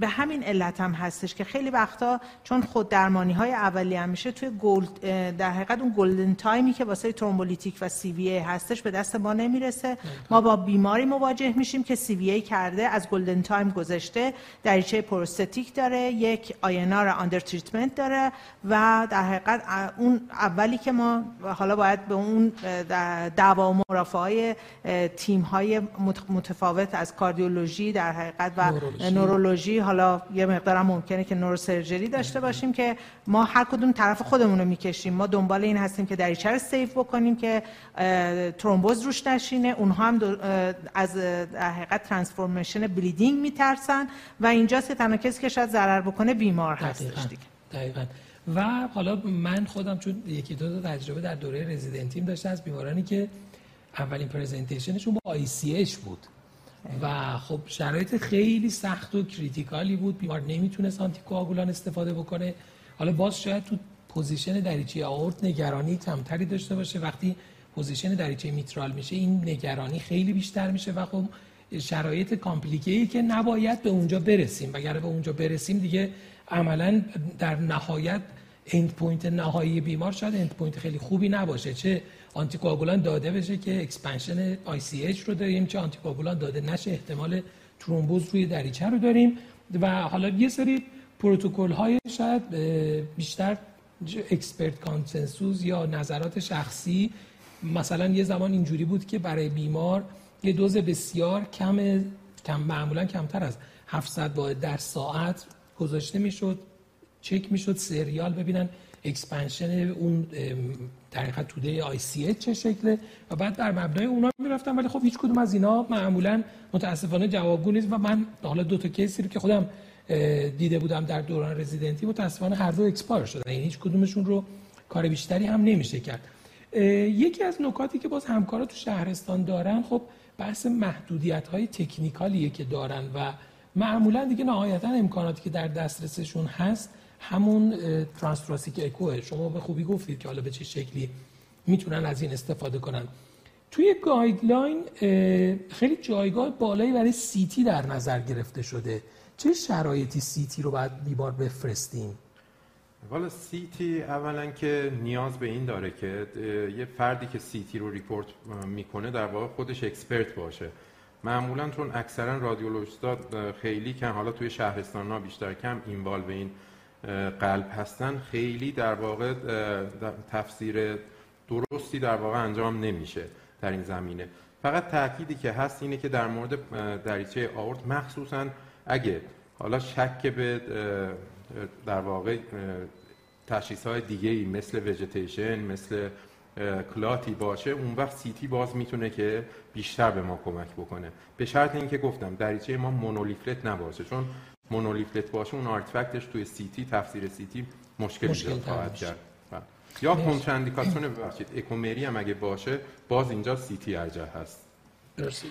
به همین علت هم هستش که خیلی وقتا چون خود درمانی های اولی هم میشه توی گولد در حقیقت اون golden time ی که واسه thrombolytic و CVA هستش به دست ما نمی‌رسه. ما با بیماری مواجه میشیم که CVA کرده از golden time گذشته دریچه prosthetic داره یک INR under treatment داره و در حقیقت اون اولی که ما حالا باید به اون دعوا و مرافعه های تیم های متفاوت از کاردیولوژی در حقیقت و نورولوژی. حالا یه مقدار ممکنه که neurosurgery داشته باشیم که ما هر کدوم طرف خودمون رو می‌کشیم. ما دنبال این هستیم که دریچه رو safe بکنیم که ترومبوز روش نشینه. اونها هم از حقیقت transformation bleeding میترسن و اینجاست که تنها کسی که شاید ضرر بکنه بیمار هستش دیگه. دقیقا. و حالا من خودم چون یکی دو تا تجربه در دوره رزیدنتیم داشته از بیمارانی که اولین presentation شون با ICH بود. و خب شرایط خیلی سخت و critical ی بود. بیمار نمی‌تونست آنتی کوآگولان استفاده بکنه. حالا باز شاید تو position دریچه آورت نگرانی کمتری داشته باشه. وقتی position دریچه میترال میشه این نگرانی خیلی بیشتر میشه و خب شرایط complicated ای که نباید به اونجا برسیم. اگر به اونجا برسیم دیگه عملا در نهایت end point نهایی بیمار شاید end point خیلی خوبی نباشه. چه آنتیکواگولان داده بشه که expansion ICH رو داریم چه آنتیکواگولان داده نشه احتمال ترومبوز روی دریچه رو داریم. و حالا یه سری پروتکل های شاید بیشتر expert consensus یا نظرات شخصی. مثلا یه زمان اینجوری بود که برای بیمار یه دوز بسیار کم کم معمولا کمتر از 700 واحد در ساعت گذاشته می‌شد چک می‌شد serial ببینن. expansion اون در توده ICH چه شکله. و بعد در مبنای اونا می‌رفتم ولی خب هیچ کدوم از اینا معمولا متاسفانه جوابگو نیست. و من حالا دو تا case ی رو که خودم دیده بودم در دوران رزیدنتی متاسفانه هر دو expire شدن. یعنی هیچ کدومشون رو کار بیشتری هم نمیشه کرد. یکی از نکاتی که باز همکارا تو شهرستان دارن خب بحث محدودیت های technical یه که دارن و معمولا دیگه نهایتا امکاناتی که در دسترسشون هست همون transthoracic اکوه شما به خوبی گفتید که حالا به چه شکلی می‌تونن از این استفاده کنن. توی guideline خیلی جایگاه بالایی برای CT در نظر گرفته شده. چه شرایطی CT رو باید بیمار بفرستیم؟ والا CT اولا که نیاز به این داره که یه فردی که CT رو report می‌کنه در واقع خودش expert باشه. معمولا چون اکثرا رادیولوژیستا خیلی کم حالا توی شهرستان ها بیشتر کم involve این قلب هستن خیلی در واقع تفسیر درستی در واقع انجام نمیشه در این زمینه. فقط تأکیدی که هست اینه که در مورد دریچه آورت مخصوصا اگه حالا شک به در واقع تشخیص های دیگه ای مثل وجتیشن مثل clot ی باشه اون وقت CT باز می‌تونه که بیشتر به ما کمک بکنه. به شرط اینکه گفتم دریچه ما monoleaflet نباشه چون monoleaflet باشه اون artifact ش توی CT تفسیر CT مشکل, مشکل خواهد کرد. بله. یا کنتراندیکاسیون ببخشید اکومری هم اگه باشه باز اینجا CT ارجح هست.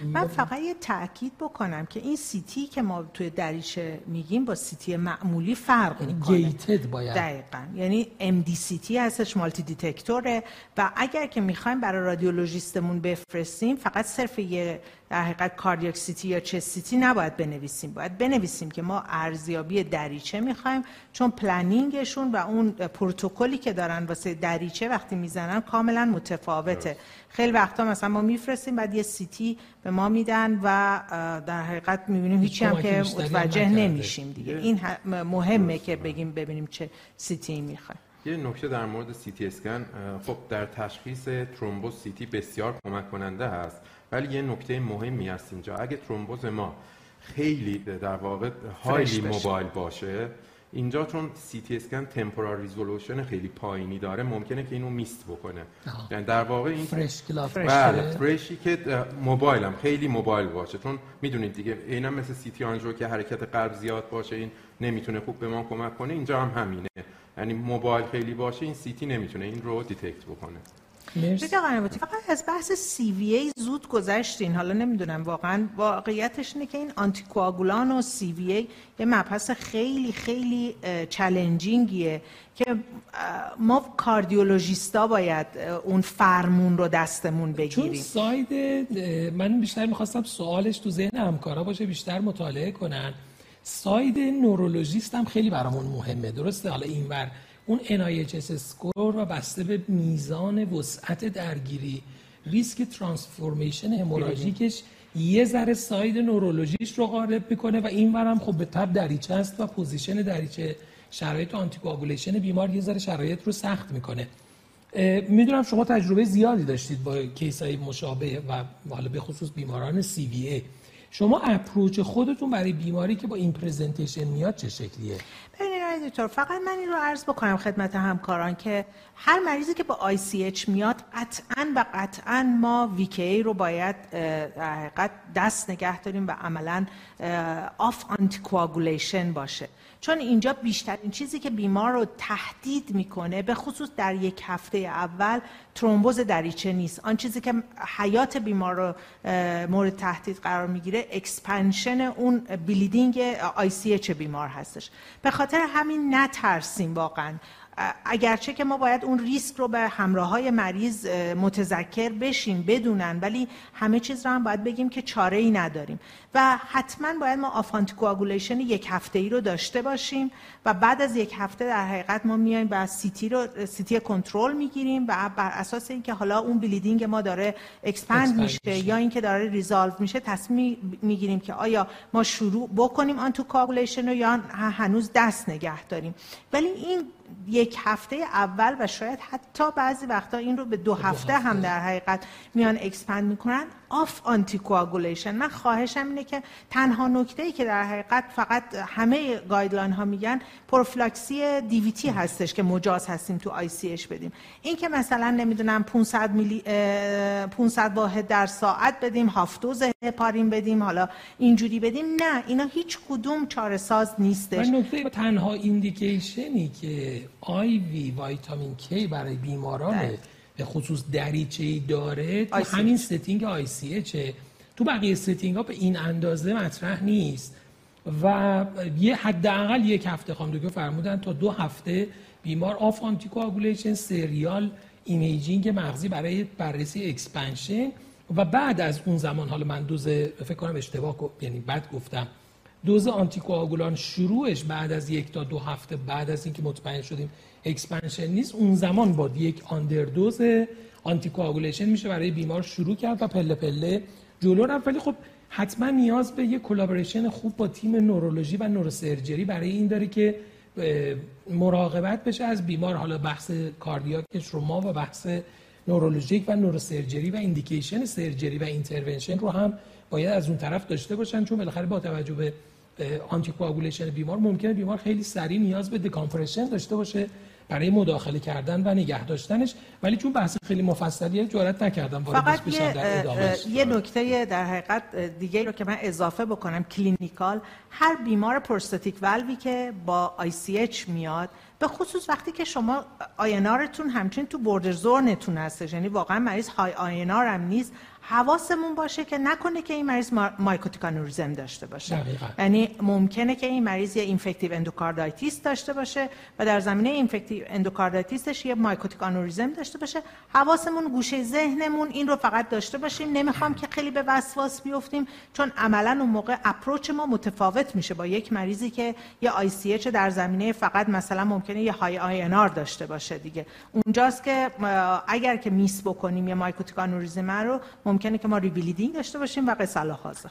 من فقط یه تاکید بکنم که این CT که ما توی دریچه میگیم با CT معمولی فرق می‌کنه. gated باید. دقیقا. یعنی MDCT هستش multidetector ه. و اگر که می‌خوایم برای رادیولوژیستمون بفرستیم فقط صرف یه در حقیقت cardiac CT یا chest CT نباید بنویسیم. باید بنویسیم که ما ارزیابی دریچه می‌خوایم چون planning شون و اون پروتکلی که دارن واسه دریچه وقتی می‌زنن کاملا متفاوته. خیلی وقتا مثلا ما میفرستیم بعد یه CT به ما میدن و در حقیقت می‌بینیم هیچی هم که متوجه نمیشیم دیگه. این مهمه که بگیم ببینیم چه CT می‌خوایم. یه نکته در مورد CT اسکن خب در تشخیص ترومبوز CT بسیار کمک کننده هست. ولی یه نکته مهمی هست اینجا. اگه ترومبوز ما خیلی در واقع highly mobile باشه اینجا چون سی تی اسکن temporal resolution خیلی پایینی داره ممکنه که اینو miss بکنه. یعنی در واقع این fresh clot بله fresh ی که mobile هم خیلی mobile باشه. چون می‌دونید دیگه اینا مثل CT آنژیو که حرکت قلب زیاد باشه این نمی‌تونه خوب به ما کمک کنه. اینجا هم همینه. یعنی mobile خیلی باشه این CT نمی‌تونه این رو detect بکنه. مرسی. فقط از بحث CVA زود گذشتین. حالا نمی‌دونم واقعا واقعیتش اینه که این آنتیکواگولان و CVA یه مبحث خیلی خیلی challenging یه که ما کاردیولوژیستا باید اون فرمون رو دستمون بگیریم. چون side من بیشتر می‌خواستم سوالش تو ذهن همکارا باشه بیشتر مطالعه کنن. side نورولوژیست هم خیلی برامون مهمه درسته؟ حالا اینور اون NIHSS score و بسته به میزان وسعت درگیری. ریسک transformation hemorrhagic ش یه ذره side neurology ش رو غالب می‌کنه و این هم خب به تب دریچه است و position دریچه شرایط anticoagulation بیمار یه ذره شرایط رو سخت می‌کنه. می‌دونم شما تجربه زیادی داشتید با case های مشابه و حالا به خصوص بیماران CVA شما approach خودتون برای بیماری که با این presentation میاد چه شکلیه؟ ببینید دکتر فقط من این رو عرض بکنم خدمت همکاران که هر مریضی که با ICH میاد قطعا و قطعا ما VKA رو باید در حقیقت دست نگه داریم و عملا off anticoagulation باشه. چون اینجا بیشترین چیزی که بیمار رو تهدید می‌کنه به خصوص در یک هفته اول ترومبوز دریچه نیست. آن چیزی که حیات بیمار رو مورد تهدید قرار می‌گیره expansion اون bleeding ICH بیمار هستش. به خاطر همین نترسیم واقعا. اگرچه که ما باید اون ریسک رو به همراه های مریض متذکر بشیم بدونن ولی همه چیز رو هم باید بگیم که چاره ای نداریم. و حتما باید ما off anticoagulation یک هفته ای رو داشته باشیم و بعد از یک هفته در حقیقت ما میایم و CT رو CT کنترل می‌گیریم و بر اساس اینکه حالا اون bleeding ما داره expand میشه یا اینکه داره resolve میشه تصمیم می‌گیریم که آیا ما شروع بکنیم anticoagulation رو یا هنوز دست نگه داریم. ولی این یک هفته اول و شاید حتی بعضی وقتا این رو به دو هفته هم در حقیقت میان expand می‌کنن. off anticoagulation من خواهشم اینه که تنها نکته ای که در حقیقت فقط همه guideline ها میگن پروفلاکسی DVT هستش که مجاز هستیم تو ICH اش بدیم. این که مثلا نمی‌دونم 500 میلی 500 واحد در ساعت بدیم half dose heparin بدیم حالا اینجوری بدیم. نه اینا هیچ کدوم چاره ساز نیستش. نکته تنها indication ی که IV vitamin K برای بیماران؟ به خصوص دریچه ای داره؟ تو همین setting ICH چه تو بقیه setting ها به این اندازه مطرح نیست. و یه حداقل یک هفته خواهم که فرمودن تا دو هفته بیمار off anticoagulation serial imaging مغزی برای بررسی expansion. و بعد از اون زمان حالا من دوز فکر کنم اشتباه یعنی بعد گفتم. دوز آنتیکواگولان شروعش بعد از یک تا دو هفته بعد از اینکه مطمئن شدیم expansion نیست اون زمان با یک under dose anticoagulation میشه برای بیمار شروع کرد و پله پله جلو رفت. ولی خب حتما نیاز به یک collaboration خوب با تیم نورولوژی و neurosurgery برای این داره که مراقبت بشه از بیمار. حالا بحث cardiac ش رو ما و بحث neurologic و neurosurgery و indication surgery و intervention رو هم باید از اون طرف داشته باشن چون بالاخره با توجه به anticoagulation بیمار ممکنه بیمار خیلی سریع نیاز به decompression داشته باشه برای مداخله کردن و نگه داشتنش. ولی چون بحث خیلی مفصلیه جرئت نکردم فقط یه, یه نکته در حقیقت دیگه رو که من اضافه بکنم clinical. هر بیمار prosthetic valve ی که با ICH میاد به خصوص وقتی که شما INR تون همچنین تو border zone تون هستش یعنی واقعا مریض high INR هم نیست. حواسمون باشه که نکنه که این مریض mycotic aneurysm داشته باشه. دقیقا. یعنی ممکنه که این مریض یه infective endocarditis داشته باشه و در زمینه infective endocarditis ش یه mycotic aneurysm داشته باشه. حواسمون گوشه ذهنمون این رو فقط داشته باشیم. نمی‌خوام که خیلی به وسواس بیفتیم چون عملا اون موقع approach ما متفاوت میشه با یک مریضی که یه ICH در زمینه فقط مثلا ممکنه یه high INR داشته باشه دیگه. اونجاست که اگر که miss بکنیم یه mycotic aneurysm رو ممکنه که ما rebleeding داشته باشیم و حاضر.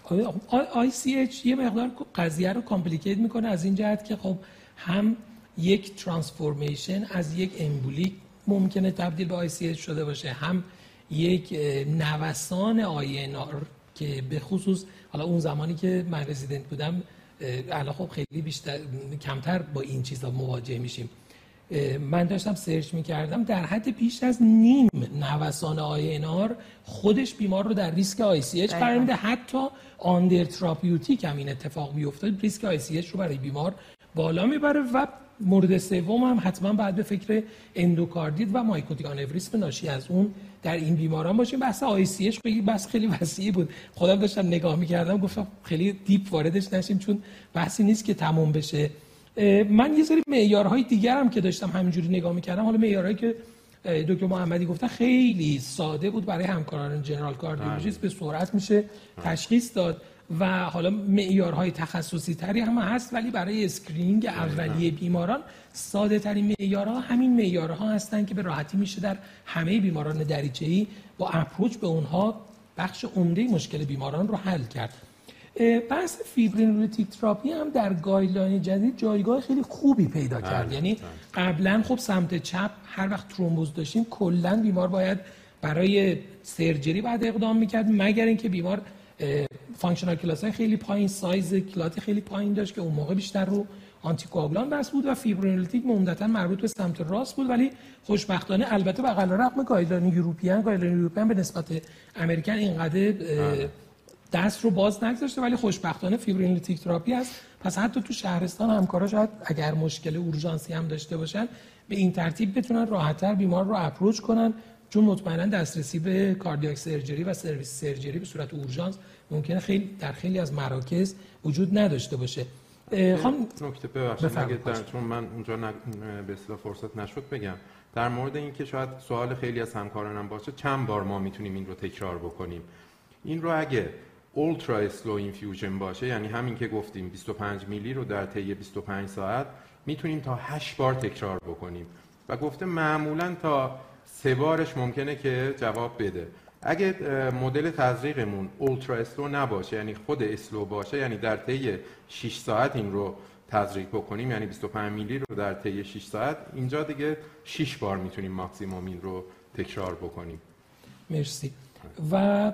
ICH یه مقدار قضیه رو complicate می‌کنه از این جهت که خب هم یک transformation از یک embolic ممکنه تبدیل به ICH شده باشه هم یک نوسان INR که به خصوص حالا اون زمانی که من رزیدنت بودم الان خب خیلی بیشتر کمتر با این چیزا مواجه میشیم. من داشتم search می‌کردم در حد بیش از نیم نوسان INR خودش بیمار رو در ریسک ICH قرار میده. حتی under therapeutic هم این اتفاق بیفته ریسک ICH رو برای بیمار بالا می‌بره و مورد سوم هم حتما بعد به فکر اندوکاردیت و mycotic aneurysm ناشی از اون در این بیماران باشیم بحث ICH بحث خیلی وسیعی بود. خودم داشتم نگاه می‌کردم گفتم خیلی deep واردش نشیم چون بحثی نیست که تموم بشه. من یه سری معیارهای دیگر هم که داشتم همینجوری نگاه می‌کردم. حالا معیارهایی که دکتر محمدی گفتن خیلی ساده بود برای همکاران general cardiologist به سرعت میشه تشخیص داد و حالا معیارهای تخصصی تری هم هست ولی برای screening اولیه بیماران ساده ترین معیارها همین معیارها هستن که به راحتی میشه در همه بیماران دریچه‌ای با approach به اونها بخش عمده مشکل بیماران رو حل کرد. بحث fibrinolytic therapy هم در guideline جدید جایگاه خیلی خوبی پیدا بله، کرد یعنی بله. قبلا خب سمت چپ هر وقت ترومبوز داشتیم کلا بیمار باید برای surgery بعد اقدام می‌کرد مگر اینکه بیمار functional class های خیلی پایین سایز clot خیلی پایین داشت که اون موقع بیشتر رو آنتی کوآگولان بس بود و fibrinolytic عمدتا مربوط به سمت راست بود ولی خوشبختانه البته علی رغم guideline European guideline European به نسبت American اینقدر. دست رو باز نگذاشته ولی خوشبختانه fibrinolytic therapy هست. پس حتی تو شهرستان همکارا شاید اگر مشکل اورژانسی هم داشته باشن به این ترتیب بتونن راحتتر بیمار رو approach کنن چون مطمئنا دسترسی به cardiac surgery و سرویس surgery به صورت اورژانس ممکنه خیلی در خیلی از مراکز وجود نداشته باشه. خب نکته ببخشید. اگه چون من اونجا به اصطلاح فرصت نشد بگم. در مورد اینکه شاید سوال خیلی از همکارانم باشه چند بار ما می‌تونیم این رو تکرار بکنیم؟ این رو اگه ultra slow infusion باشه یعنی همین که گفتیم 25 میلی رو در طی 25 ساعت می‌تونیم تا 8 بار تکرار بکنیم. و گفته معمولا تا سه بارش ممکنه که جواب بده. اگه مدل تزریقمون اولترا اسلو نباشه یعنی خود اسلو باشه یعنی در طی 6 ساعت این رو تزریق بکنیم یعنی 25 میلی رو در طی 6 ساعت اینجا دیگه 6 بار می‌تونیم ماکسیموم این رو تکرار بکنیم. مرسی. و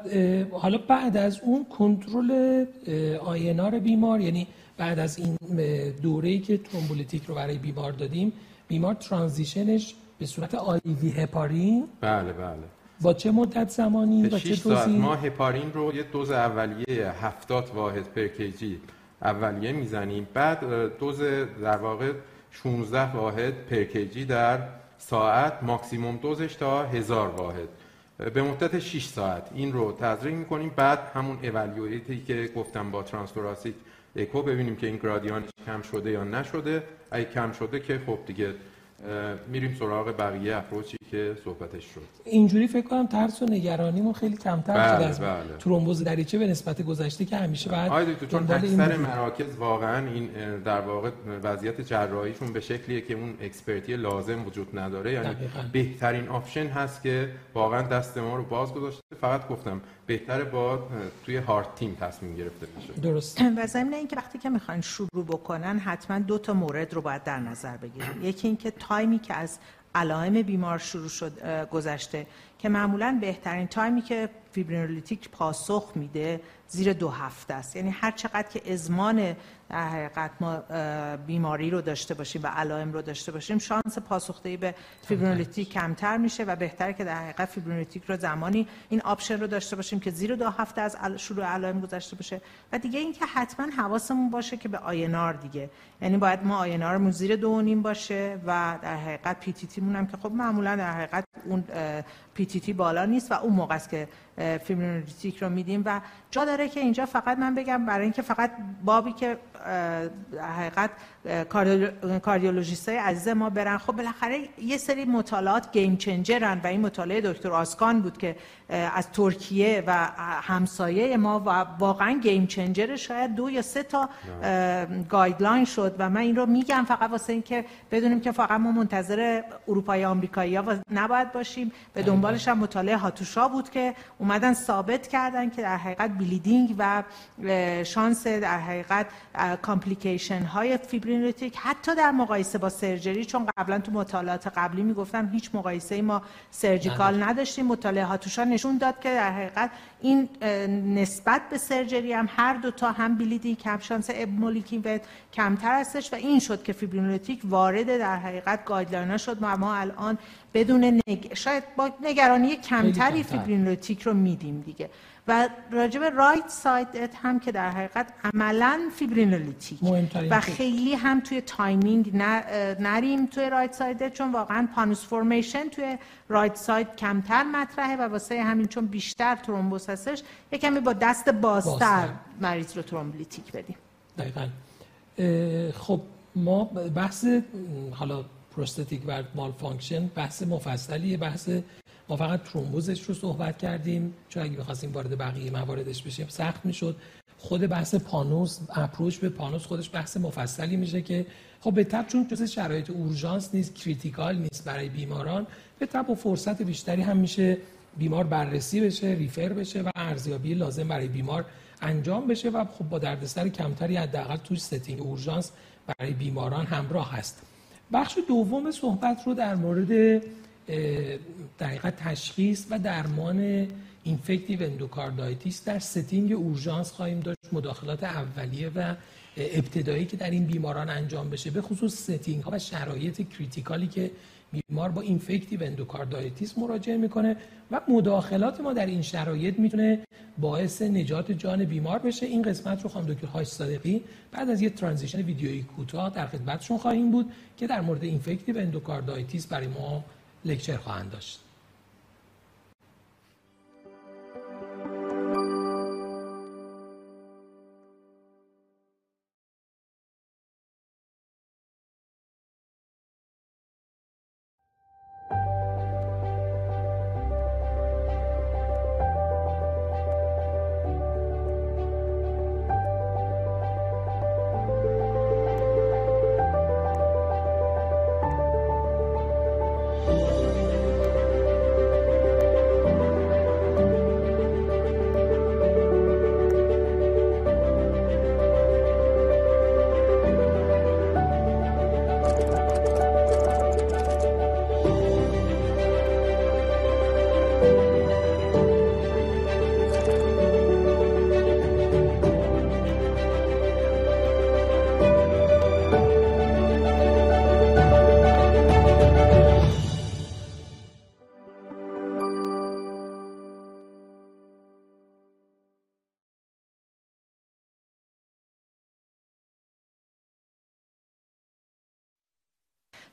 حالا بعد از اون کنترل INR بیمار یعنی بعد از این دوره‌ای که thrombolytic رو برای بیمار دادیم بیمار transition ش به صورت IV heparin بله بله. با چه مدت زمانی و چه دوزی؟ ما هپارین رو یه دوز اولیه 70 واحد per kg اولیه می‌زنیم. بعد دوز در واقع 16 واحد per kg در ساعت ماکسیموم دوزش تا 1000 واحد. به مدت 6 ساعت. این رو تزریق می‌کنیم. بعد همون evaluate ی که گفتم با transthoracic اکو ببینیم که این گرادیانش کم شده یا نشده. اگه کم شده که خب دیگه میریم سراغ بقیه approach ی که صحبتش شد. اینجوری فکر کنم ترس و نگرانیمون خیلی کمتر بله، شده از بله. ترومبوز دریچه به نسبت گذشته که همیشه بعد آره چون اکثر مراکز واقعا این در واقع وضعیت جراحیشون به شکلیه که اون expert ی لازم وجود نداره. یعنی بهترین option هست که واقعا دست ما رو باز گذاشته. فقط گفتم بهتره با توی heart team تصمیم گرفته بشه درست. و ضمن اینکه وقتی که می‌خوان شروع بکنن حتما دو تا مورد رو باید در نظر بگیریم. یکی اینکه time ی که از علائم بیمار شروع شد گذشته که معمولا بهترین time ی که fibrinolytic پاسخ میده زیر دو هفته است. یعنی هر چقدر که ازمان در حقیقت ما بیماری رو داشته باشیم و علائم رو داشته باشیم شانس پاسخدهی به fibrinolytic کمتر میشه و بهتره که در حقیقت fibrinolytic رو زمانی این option رو داشته باشیم که زیر دو هفته از شروع علائم گذشته باشه. و دیگه اینکه حتما حواسمون باشه که به INR دیگه. یعنی باید ما INR مون زیر دو نیم باشه و در حقیقت PTT مون هم که خب معمولا در حقیقت اون PTT بالا نیست و اون موقع است که fibrinolytic رو میدیم و جا داره که اینجا فقط من بگم برای اینکه فقط بابی که حقیقت cardiologist های عزیز ما برن. خب بالاخره یه سری مطالعات game changer ن و این مطالعه دکتر اوزکان بود که از ترکیه و همسایه ما و واقعا game changer شاید دو یا سه تا guideline شد و من این رو میگم فقط واسه اینکه بدونیم که فقط ما منتظر اروپایی آمریکایی ها نباید باشیم. به دنبالش هم مطالعه هاتوشا بود که اومدن ثابت کردن که در حقیقت bleeding و شانس در حقیقت complication های fibrinolytic حتی در مقایسه با surgery چون قبلا تو مطالعات قبلی می‌گفتم هیچ مقایسه ما surgical نداشتیم. مطالعه هاتوشا نشون داد که در حقیقت این نسبت به surgery هم هر دو تا هم bleeding کم شانس ابمولیکین کمتر هستش و این شد که fibrinolytic وارد در حقیقت guideline شد. و ما الان بدون نگ... شاید با نگرانی کمتری fibrinolytic رو میدیم دیگه. و راجب right side هم که در حقیقت عملا fibrinolytic و خیلی هم توی timing نریم توی right side چون واقعا pannus formation توی right side کمتر مطرحه و واسه همین چون بیشتر thrombus هستش یکمی با دست بازتر مریض رو thrombolytic بدیم. دقیقا. خب ما بحث حالا prosthetic valve malfunction بحث مفصلیه بحث ما فقط ترومبوزش رو صحبت کردیم. چون اگه بخواستیم وارد بقیه مواردش بشیم سخت می‌شد. خود بحث pannus approach به pannus خودش بحث مفصلی میشه که خب به طبع چون جز شرایط اورژانس نیست critical نیست برای بیماران به طبع و فرصت بیشتری هم میشه بیمار بررسی بشه refer بشه و ارزیابی لازم برای بیمار انجام بشه و خب با دردسر کمتری حداقل توی setting اورژانس برای بیماران همراه هست. بخش دوم صحبت رو در مورد دقیقا تشخیص و درمان infective endocarditis در setting اورژانس خواهیم داشت مداخلات اولیه و ابتدایی که در این بیماران انجام بشه به خصوص setting ها و شرایط critical ی که بیمار با infective endocarditis مراجعه می‌کنه و مداخلات ما در این شرایط می‌تونه باعث نجات جان بیمار بشه. این قسمت رو خانم دکتر هاش صادقی بعد از یه transition ویدیویی کوتاه در خدمتشون خواهیم بود که در مورد infective endocarditis برای ما lecture خواهند داشت.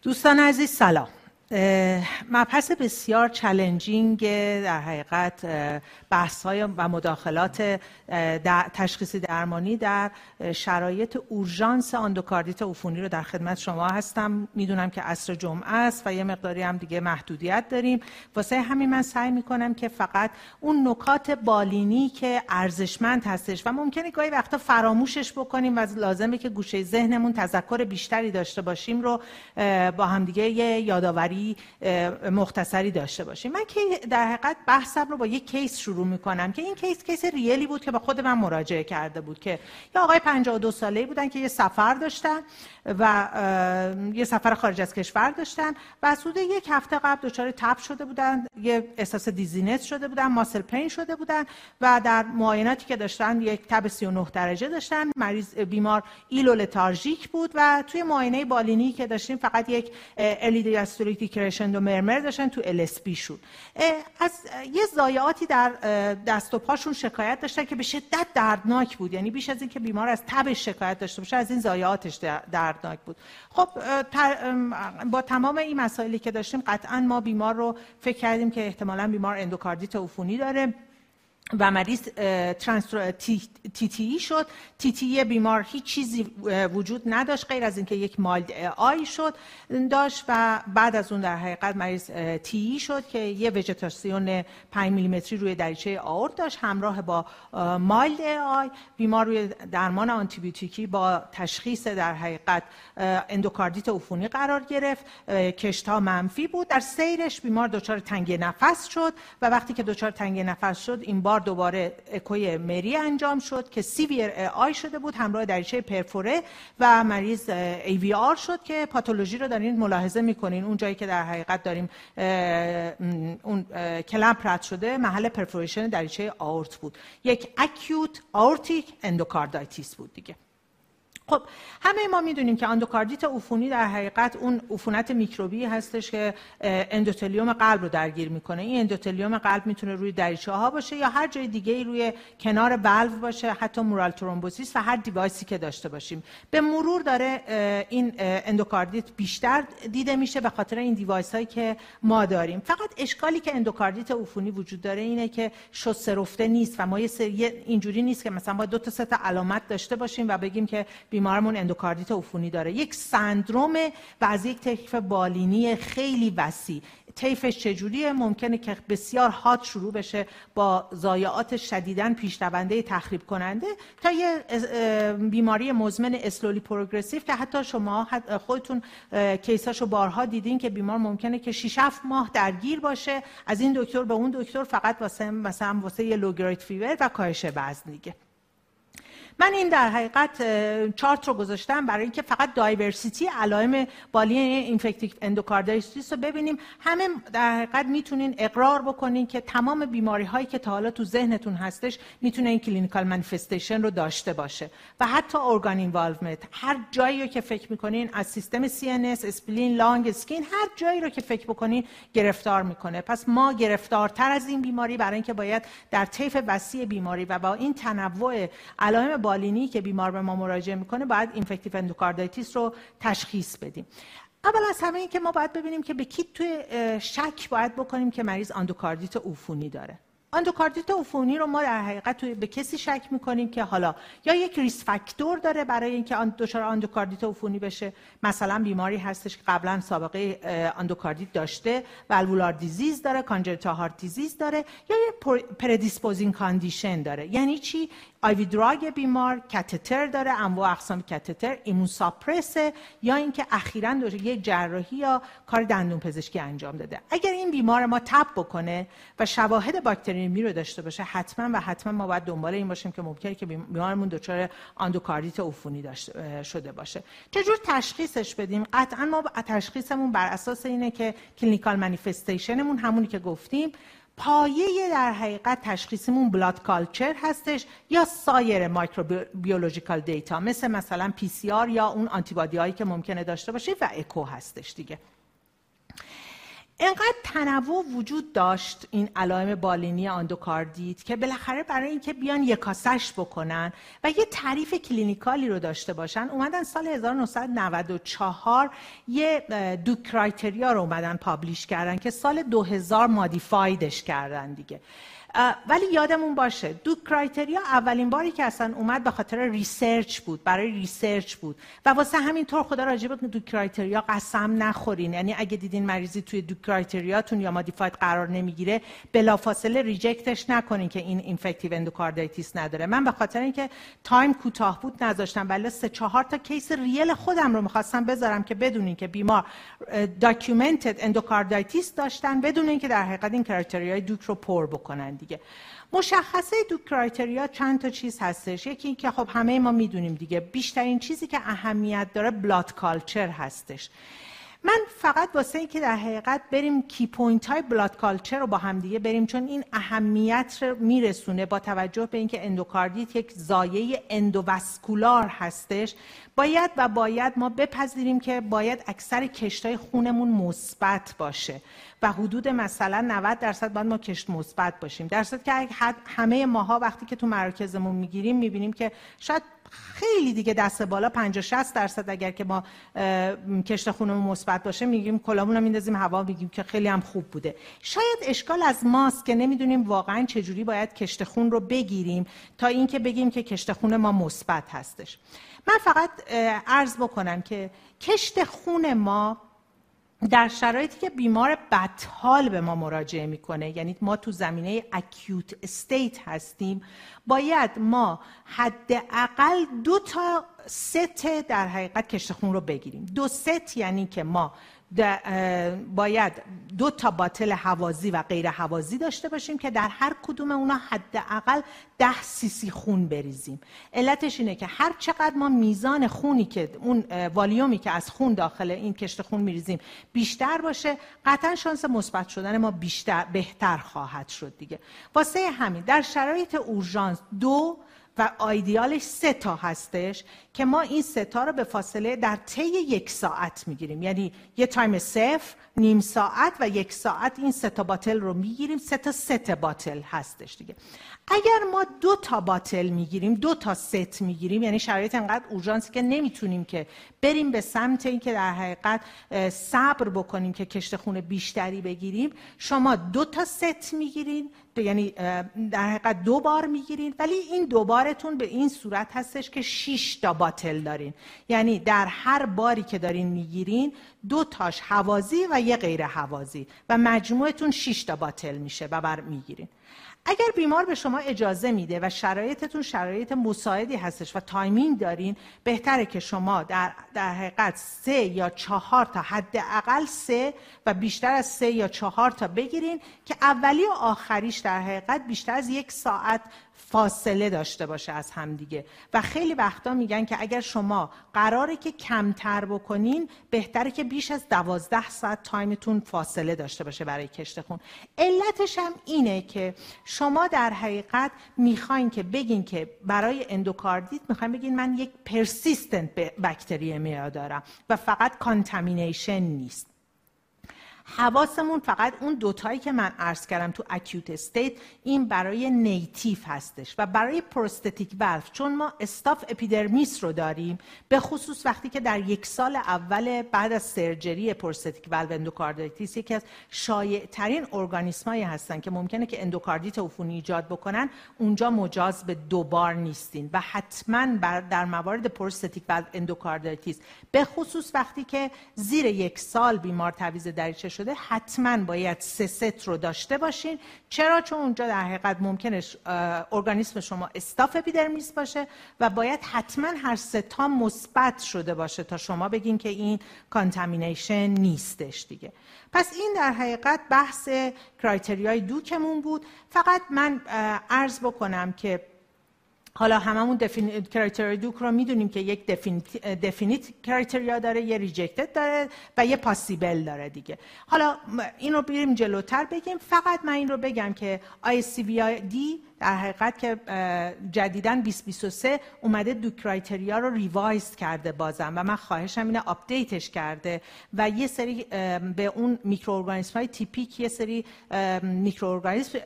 دوستان عزیز سلام. مبحث بسیار challenging در حقیقت بحث های و مداخلات تشخیصی درمانی در شرایط اورژانس آندوکاردیت عفونی رو در خدمت شما هستم. می‌دونم که عصر جمعه است و یه مقداری هم دیگه محدودیت داریم. واسه همین من سعی می‌کنم که فقط اون نکات بالینی که ارزشمند هستش و ممکنه گاهی وقتا فراموشش بکنیم و لازمه که گوشه ذهنمون تذکر بیشتری داشته باشیم رو با هم دیگه یه یادآوری سریع مختصری داشته باشیم. من که در حقیقت بحثم رو با یک case شروع می‌کنم که این case case real ی بود که با خود من مراجعه کرده بود که یه آقای 52 ساله بودن که یه سفر داشتن و یه سفر خارج از کشور داشتن و حدود یک هفته قبل دچار تب شده بودن یه احساس dizziness شده بودن muscle pain شده بودن و در معایناتی که داشتن یک تب 39 درجه داشتن. مریض بیمار ill و lethargic بود و توی معاینه بالینی که داشتیم فقط یک early diastolic crescendo murmur داشتن تو LSB شون از یه ضایعاتی در دست و پاشون شکایت داشتن که به شدت دردناک بود. یعنی بیش از اینکه بیمار از تب شکایت داشته باشه از این ضایعاتش دردناک بود. خب با تمام این مسائلی که داشتیم قطعا ما بیمار رو فکر کردیم که احتمالا بیمار اندوکاردیت عفونی داره. و مریض تی, TTE شد. TTE بیمار هیچ چیزی وجود نداشت غیر از اینکه یک mild AI شد داشت و بعد از اون در حقیقت مریض TEE شد که یه وژتاسیون 5 میلیمتری روی دریچه آئورت داشت همراه با mild AI. بیمار روی درمان آنتیبیوتیکی با تشخیص در حقیقت اندوکاردیت عفونی قرار گرفت کشتا منفی بود. در سیرش بیمار دچار تنگی نفس شد و وقتی که دچار تنگی نفس شد این بار دوباره اکوی مری انجام شد که سی وی آی شده بود همراه دریچه پرفوره و مریض AVR شد که پاتولوژی رو دارین ملاحظه می‌کنین. اون جایی که در حقیقت داریم اون clamp رد شده محل perforation دریچه آئورت بود. یک acute aortic endocarditis بود دیگه. خب همه ما می‌دونیم که اندوکاردیت عفونی در حقیقت اون عفونت میکروبی هستش که اندوتلیوم قلب رو درگیر می‌کنه. این اندوتلیوم قلب می‌تونه روی دریچه ها باشه یا هر جای دیگه روی کنار valve باشه حتی mural thrombosis و هر device ی که داشته باشیم. به مرور داره این اندوکاردیت بیشتر دیده میشه به خاطر این device هایی که ما داریم. فقط اشکالی که اندوکاردیت عفونی وجود داره اینه که شسته رفته نیست و ما یه اینجوری نیست که مثلا با دو تا سه علامت داشته باشیم و بگیم که بیمارمون اندوکاردیت عفونی داره. یک سندروم و از یک طیف بالینی خیلی وسیع. طیفش چجوریه؟ ممکنه که بسیار حاد شروع بشه با ضایعات شدیداً پیشرونده تخریب کننده تا یه بیماری مزمن slowly progressive که حتی شما خودتون case اشو بارها دیدین که بیمار ممکنه که 6 7 ماه درگیر باشه. از این دکتر به اون دکتر فقط واسه مثلا واسه یه low grade fever و کاهش وزن دیگه. من این در حقیقت چارت رو گذاشتم برای اینکه فقط diversity علائم بالینی infective endocarditis رو ببینیم. همه در حقیقت می‌تونین اقرار بکنین که تمام بیماری هایی که تا حالا تو ذهنتون هستش می‌تونه این clinical manifestation رو داشته باشه. و حتی organ involvement هر جایی رو که فکر می‌کنین از سیستم CNS spleen lung skin هر جایی رو که فکر بکنین گرفتار می‌کنه. پس ما گرفتارتر از این بیماری برای اینکه باید در طیف وسیع بیماری و با این تنوع علائم بالینی که بیمار به ما مراجعه می‌کنه باید infective endocarditis رو تشخیص بدیم. اول از همه این که ما باید ببینیم که به کی توی شک باید بکنیم که مریض اندوکاردیت عفونی داره. اندوکاردیت عفونی رو ما در حقیقت توی به کسی شک می‌کنیم که حالا یا یک risk factor داره برای اینکه دچار اندوکاردیت عفونی بشه. مثلا بیماری هستش که قبلا سابقه اندوکاردیت داشته valvular disease داره congenital heart disease داره یا یه predisposing condition داره. یعنی چی؟ IV drug بیمار کاتتر داره انواع اقسام کاتتر immune suppressed ه یا اینکه اخیرا یه جراحی یا کار دندون پزشکی انجام داده. اگر این بیمار ما تب بکنه و شواهد باکتریمی رو داشته باشه حتما و حتما ما باید دنبال این باشیم که ممکنه که بیمارمون دچار اندوکاردیت عفونی داشته شده باشه. چجور تشخیصش بدیم؟ قطعا ما تشخیصمون بر اساس اینه که clinical manifestation مون همونی که گفتیم پایه در حقیقت تشخیصمون blood culture هستش یا سایر microbiological data مثل مثلا PCR یا اون آنتیبادی هایی که ممکنه داشته باشه و اکو هستش دیگه. انقدر تنوع وجود داشت این علائم بالینی اندوکاردیت که بالاخره برای اینکه بیان یکسانش بکنن و یه تعریف clinical ی رو داشته باشن اومدن سال 1994 یه Duke criteria رو اومدن publish کردن که سال 2000 modified ش کردن دیگه. ولی یادمون باشه Duke criteria اولین باری که اصلا اومد به خاطر research بود برای research بود. و واسه همین تو رو خدا راجع به Duke criteria قسم نخورین. یعنی اگه دیدین مریضی توی Duke criteria تون یا modified قرار نمی‌گیره بلافاصله reject ش نکنین که این infective endocarditis نداره. من به خاطر اینکه time کوتاه بود نذاشتم ولی سه چهار تا case real خودم رو می‌خواستم بذارم که بدونین که بیمار documented endocarditis داشتن بدون اینکه در حقیقت این criteria ی Duke رو پر بکنن دیگه. مشخصه Duke criteria چند تا چیز هستش. یکی اینکه خب همه ما می‌دونیم دیگه. بیشترین چیزی که اهمیت داره blood culture هستش. من فقط واسه اینکه در حقیقت بریم key point های blood culture رو با هم دیگه بریم چون این اهمیت رو میرسونه با توجه به اینکه اندوکاردیت یک ضایعه endovascular هستش. باید و باید ما بپذیریم که باید اکثر کشتای خونمون مثبت باشه و حدود مثلا 90 درصد باید ما کشت مثبت باشیم. درصد که همه ماها وقتی که تو مراکزمون می‌گیریم می‌بینیم که شاید خیلی دیگه دست بالا 50 60 درصد اگر که ما کشت خونمون مثبت باشه میگیم کلامون رو میندازیم هوا میگیم که خیلی هم خوب بوده. شاید اشکال از ماست که نمی‌دونیم واقعا چجوری باید کشت خون رو بگیریم تا اینکه بگیم که کشت خون ما مثبت هستش. من فقط عرض بکنم که کشت خون ما در شرایطی که بیمار بدحال به ما مراجعه می‌کنه یعنی ما تو زمینه اکیوت استیت هستیم باید ما حداقل دو تا ست در حقیقت کشت خون رو بگیریم. دو ست یعنی که ما باید دو تا باتل هوازی و غیر هوازی داشته باشیم که در هر کدوم اونا حداقل ده سیسی خون بریزیم. علتش اینه که هر چقدر ما میزان خونی که اون والیومی که از خون داخل این کشت خون میریزیم بیشتر باشه قطعا شانس مثبت شدن ما بیشتر بهتر خواهد شد دیگه. واسه همین در شرایط اورژانس دو و آیدیالش سه تا هستش که ما این سه تا رو به فاصله در طی یک ساعت می‌گیریم. یعنی یه time صفر نیم ساعت و یک ساعت این سه تا bottle رو می‌گیریم. سه تا set bottle هستش دیگه. اگر ما دو تا bottle می‌گیریم دو تا ست می‌گیریم یعنی شرایط انقدر اورژانسی که نمی‌تونیم که بریم به سمت اینکه در حقیقت صبر بکنیم که کشت خون بیشتری بگیریم شما دو تا ست می‌گیرین یعنی در حقیقت دو بار می‌گیرین ولی این دو بارتون به این صورت هستش که 6 تا bottle دارین. یعنی در هر باری که دارین می‌گیرین دو تاش هوازی و یه غیر هوازی و مجموعتون 6 تا bottle میشه و بر می‌گیرین. اگر بیمار به شما اجازه میده و شرایطتون شرایط مساعدی هستش و timing دارین بهتره که شما در, در حقیقت سه یا چهار تا حداقل سه و بیشتر از سه یا چهار تا بگیرین که اولی و آخریش در حقیقت بیشتر از یک ساعت فاصله داشته باشه از همدیگه و خیلی وقتا میگن که اگر شما قراره که کمتر بکنین بهتره که بیش از دوازده ساعت time تون فاصله داشته باشه برای کشت خون. علتش هم اینه که شما در حقیقت می‌خواین که بگین که برای اندوکاردیت می‌خواین بگین من یک persistent bacteremia دارم و فقط contamination نیست. حواسمون فقط اون دوتایی که من عرض کردم تو acute state این برای native هستش و برای prosthetic valve چون ما staph epidermidis رو داریم به خصوص وقتی که در یک سال اول بعد از surgery prosthetic valve endocarditis یکی از شایع ترین ارگانیسمایی هستن که ممکنه که اندوکاردیت عفونی ایجاد بکنن اونجا مجاز به دوبار نیستین و حتما در موارد prosthetic valve endocarditis. به خصوص وقتی که زیر یک سال بیمار تعویض دریچه شده حتما باید سه ست رو داشته باشین. چرا؟ چون اونجا در حقیقت ممکنه ارگانیسم شما staph epidermidis باشه و باید حتما هر سه تا مثبت شده باشه تا شما بگین که این contamination نیستش دیگه. پس این در حقیقت بحث criteria ی Duke مون بود. فقط من عرض بکنم که حالا هممون criteria Duke رو می‌دونیم که یک definite criteria داره یه rejected داره و یه possible داره دیگه. حالا این رو بریم جلوتر بگیم. فقط من این رو بگم که دی در حقیقت که جدیدا 2023 اومده Duke criteria رو revise کرده بازم و من خواهشم اینه update ش کرده و یه سری به اون میکروارگانیسم های تیپیک یه سری میکروارگانیسم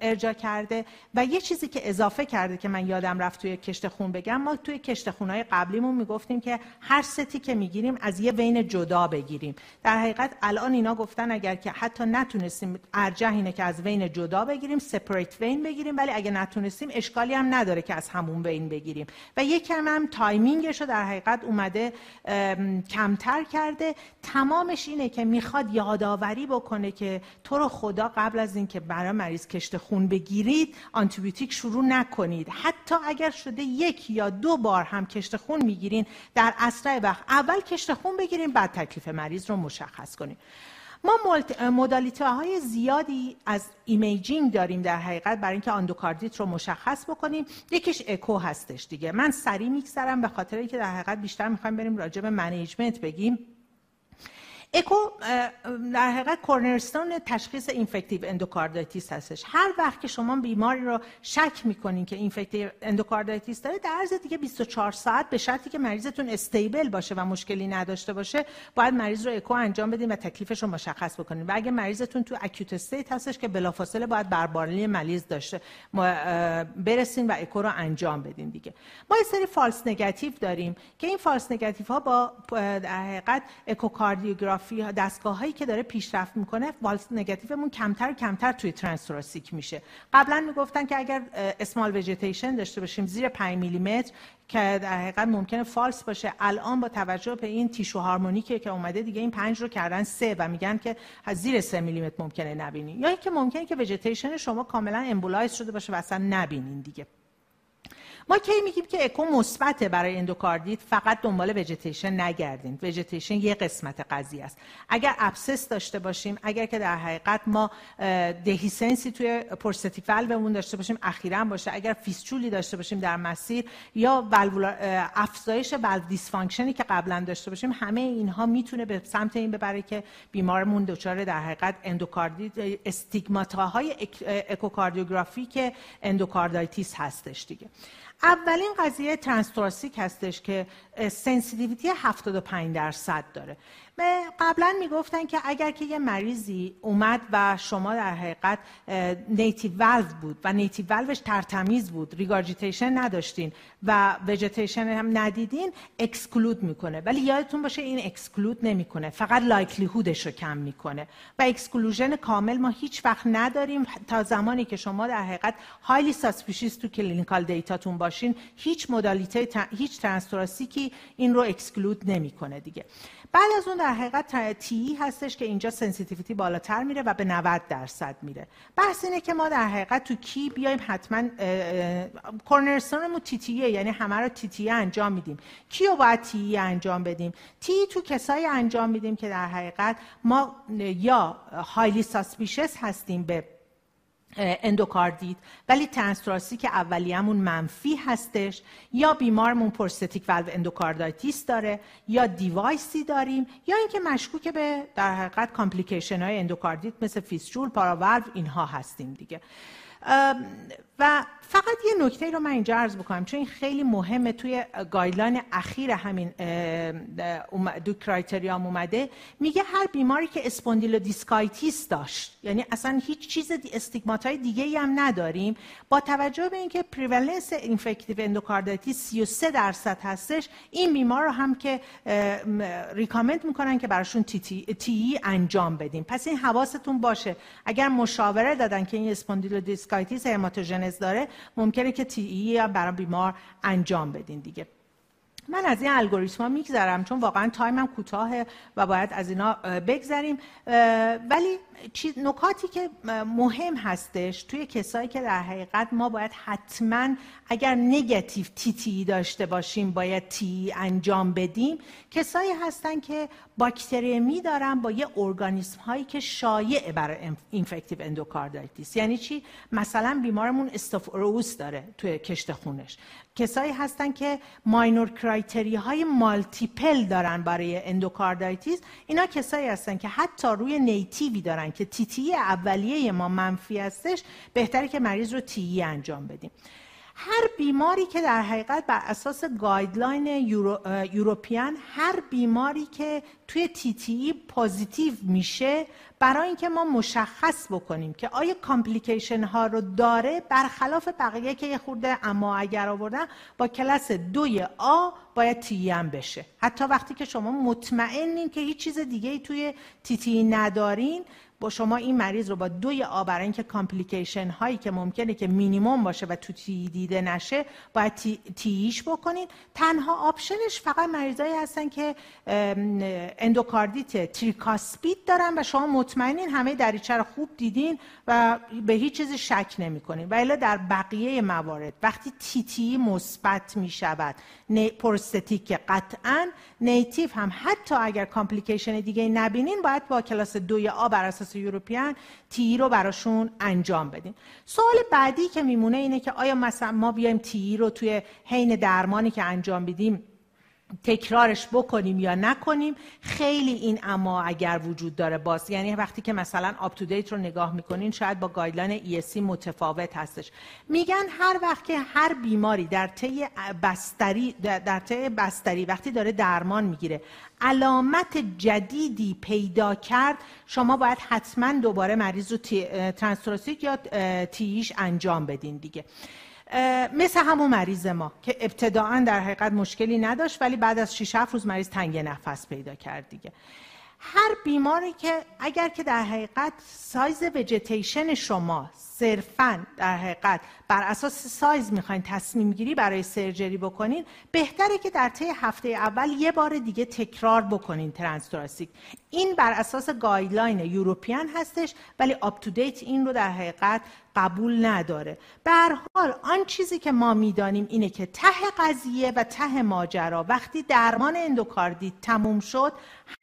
ارجا کرده و یه چیزی که اضافه کرده که من یادم رفت توی کشت خون بگم ما توی کشت خونهای قبلیمون می‌گفتیم که هر ستی که می‌گیریم از یه vein جدا بگیریم. در حقیقت الان اینا گفتن اگر که حتی نتونستیم ارجح اینه که از vein جدا بگیریم separate vein بگیریم ولی اگه نتونستیم اشکالی هم نداره که از همون vein بگیریم. و یکم هم timing ش رو در حقیقت اومده کمتر کرده. تمامش اینه که می‌خواد یادآوری بکنه که تو رو خدا قبل از اینکه برای مریض کشت خون بگیرید آنتیبیوتیک شروع نکنید. حتی اگر شده یک یا دو بار هم کشت خون می‌گیرین در اسرع وقت اول کشت خون بگیریم بعد تکلیف مریض رو مشخص کنیم ما مدالیته های زیادی از imaging داریم در حقیقت برای اینکه اندوکاردیت رو مشخص بکنیم. یکیش اکو هستش دیگه. من سریع میگذرم به خاطر اینکه در حقیقت بیشتر می‌خوایم بریم راجع به management بگیم. اکو در حقیقت cornerstone تشخیص infective endocarditis هستش. هر وقت که شما بیماری رو شک می‌کنین که infective endocarditis داره در عرض دیگه 24 ساعت به شرطی که مریضتون stable باشه و مشکلی نداشته باشه باید مریض رو اکو انجام بدین و تکلیفش رو مشخص بکنین. و اگه مریضتون تو acute state هستش که بلافاصله باید بربارلی مریض داشته برسین و اکو رو انجام بدین دیگه. ما یه سری false negative داریم که این false negative ها با در حقیقت اکوکاردیوگرافی سونوگرافی دستگاه هایی که داره پیشرفت می‌کنه false negative مون کمتر کمتر توی transthoracic میشه. قبلا می‌گفتن که اگر small vegetation داشته باشیم زیر 5 میلیمتر که در حقیقت ممکنه false باشه. الان با توجه به این tissue harmonic ه که اومده دیگه این پنج رو کردن سه و میگن که زیر سه میلیمتر ممکنه نبینی. یا اینکه ممکنه که ویژیتیشن شما کاملا embolize شده باشه و اصلا نبینین دیگه. ما کی میگیم که اکو مثبته برای اندوکاردیت فقط دنبال vegetation نگردین vegetation یه قسمت قضیه است. اگر abscess داشته باشیم اگر که در حقیقت ما dehiscence ی توی prosthetic valve مون داشته باشیم اخیرا باشه. اگر فیسچولی داشته باشیم در مسیر یا افزایش valve dysfunction ی که قبلا داشته باشیم همه اینها می‌تونه به سمت این ببره که بیمارمون دچار در حقیقت اندوکاردیت stigmata های echocardiographic endocarditis هستش دیگه. اولین قضیه transthoracic هستش که sensitivity 75 درصد داره. قبلا می‌گفتن که اگر که یه مریضی اومد و شما در حقیقت native valve بود و native valve ش تر تمیز بود regurgitation نداشتین و وجتیشن هم ندیدین exclude می‌کنه. ولی یادتون باشه این exclude نمی‌کنه فقط likelihood ش رو کم می‌کنه. و exclusion کامل ما هیچ وقت نداریم. تا زمانی که شما در حقیقت highly suspicious تو clinical data تون باشین هیچ مدالیته هیچ transthoracic ی این رو exclude نمی‌کنه دیگه. بعد از اون در حقیقت TEE هستش که اینجا sensitivity بالاتر میره و به 90 درصد میره. بحث اینه که ما در حقیقت تو کی بیایم حتما cornerstone مون TTE ه یعنی همه رو TTE انجام میدیم. کیو باید TEE انجام بدیم؟ TEE تو کسایی انجام میدیم که در حقیقت ما یا highly suspicious هستیم به اندوکاردیت ولی transthoracic اولیه‌مون منفی هستش یا بیمارمون prosthetic valve endocarditis داره یا device ی داریم یا اینکه مشکوک به در حقیقت complication های اندوکاردیت مثل fistula paravalve اینها هستیم دیگه. و فقط یه نکته رو من اینجا عرض بکنم چون این خیلی مهمه توی guideline اخیر همین Duke criteria م اومده میگه هر بیماری که spondylodiscitis داشت یعنی اصلا هیچ چیز stigmata های دیگه ای هم نداریم با توجه به اینکه prevalence infective endocarditis 33 درصد هستش این بیمار رو هم که recommend می‌کنن که براشون TTE انجام بدیم. پس این حواستون باشه. اگر مشاوره دادن که این spondylodiscitis hematogenous داره ممکنه که TEE برای بیمار انجام بدین دیگه. من از این الگوریتم ها میگذرم چون واقعا time م کوتاهه و باید از اینا بگذریم. ولی نکاتی که مهم هستش توی کسایی که در حقیقت ما باید حتما اگر negative TTE داشته باشیم باید TEE انجام بدیم کسایی هستن که باکتریمی دارن با یه ارگانیسم هایی که شایع برای infective endocarditis یعنی چی؟ مثلا بیمارمون staph aureus داره توی کشت خونش. کسایی هستن که minor criteria های multiple دارن برای endocarditis اینا کسایی هستن که حتی روی native ی دارن که TTE اولیه ما منفی هستش بهتره که مریض رو TEE انجام بدیم. هر بیماری که در حقیقت بر اساس guideline Euro، European هر بیماری که توی TTE positive میشه برای اینکه ما مشخص بکنیم که آیا complication ها رو داره برخلاف بقیه که یه خورده اما اگر آوردن با کلاس دوی A باید TEE هم بشه. حتی وقتی که شما مطمئنین که هیچ چیز دیگه توی TTE ندارین با شما این مریض رو با دوی A برای اینکه complication هایی که ممکنه که مینیموم باشه و تو TTE دیده نشه باید TEE ش بکنید. تنها option ش فقط مریضایی هستن که اندوکاردیت tricuspid دارن و شما مطمئنین همه دریچه رو خوب دیدین و به هیچ چیزی شک نمی‌کنین. و الا در بقیه موارد. وقتی TTE مثبت می شود prosthetic قطعا native هم حتی اگر complication دیگه نبینین باید با کلاس دوی A بر اساس European TEE رو براشون انجام بدین سوال بعدی که میمونه اینه که آیا مثلا ما بیایم TEE رو توی حین درمانی که انجام بدیم تکرارش بکنیم یا نکنیم خیلی این اما اگر وجود داره باز. یعنی وقتی که مثلا UpToDate رو نگاه می‌کنین شاید با guideline ESC متفاوت هستش. میگن هر وقت که هر بیماری در طی بستری در طی بستری وقتی داره درمان می‌گیره علامت جدیدی پیدا کرد شما باید حتما دوباره مریض رو ترانستراسیک یا تیش انجام بدین دیگه. مثل همون مریض ما که ابتداعا در حقیقت مشکلی نداشت ولی بعد از 6 7 روز مریض تنگ نفس پیدا کرد دیگه. هر بیماری که اگر که در حقیقت سایز وجتیشن شما صرفا در حقیقت بر اساس سایز می‌خواین تصمیم گیری برای surgery بکنین بهتره که در طی هفته اول یه بار دیگه تکرار بکنین transthoracic این بر اساس guideline European هستش ولی UpToDate این رو در حقیقت قبول نداره. به حال آن چیزی که ما می‌دانیم اینه که ته قضیه و ته ماجرا وقتی درمان اندوکاردیت تموم شد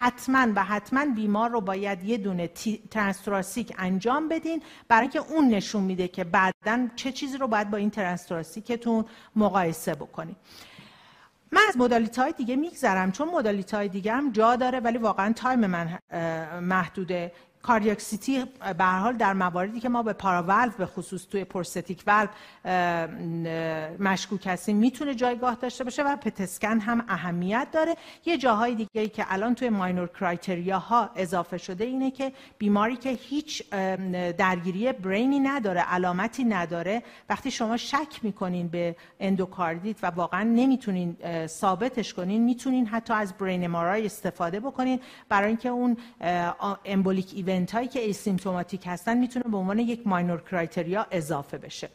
حتما و حتما بیمار رو باید یه دونه transthoracic انجام بدین. برای اینکه اون نشون میده که بعدا چه چیزی رو باید با این transthoracic تون مقایسه بکنید من از modality های دیگه میگذرم چون modality های دیگه هم جا داره ولی واقعا time من محدوده. cardiac CT به حال در مواردی که ما به paravalve به خصوص توی prosthetic valve مشکوک هستیم می‌تونه جایگاه داشته باشه و PET scan هم اهمیت داره. یه جاهای دیگه که الان توی minor criteria ها اضافه شده اینه که بیماری که هیچ درگیری brain ی نداره علامتی نداره. وقتی شما شک می‌کنین به اندوکاردیت و واقعا نمی‌تونین ثابتش کنین می‌تونین حتی از brain MRI استفاده بکنین. برای اینکه اون embolic هایی که asymptomatic هستن می‌تونه به عنوان یک minor criteria اضافه بشه.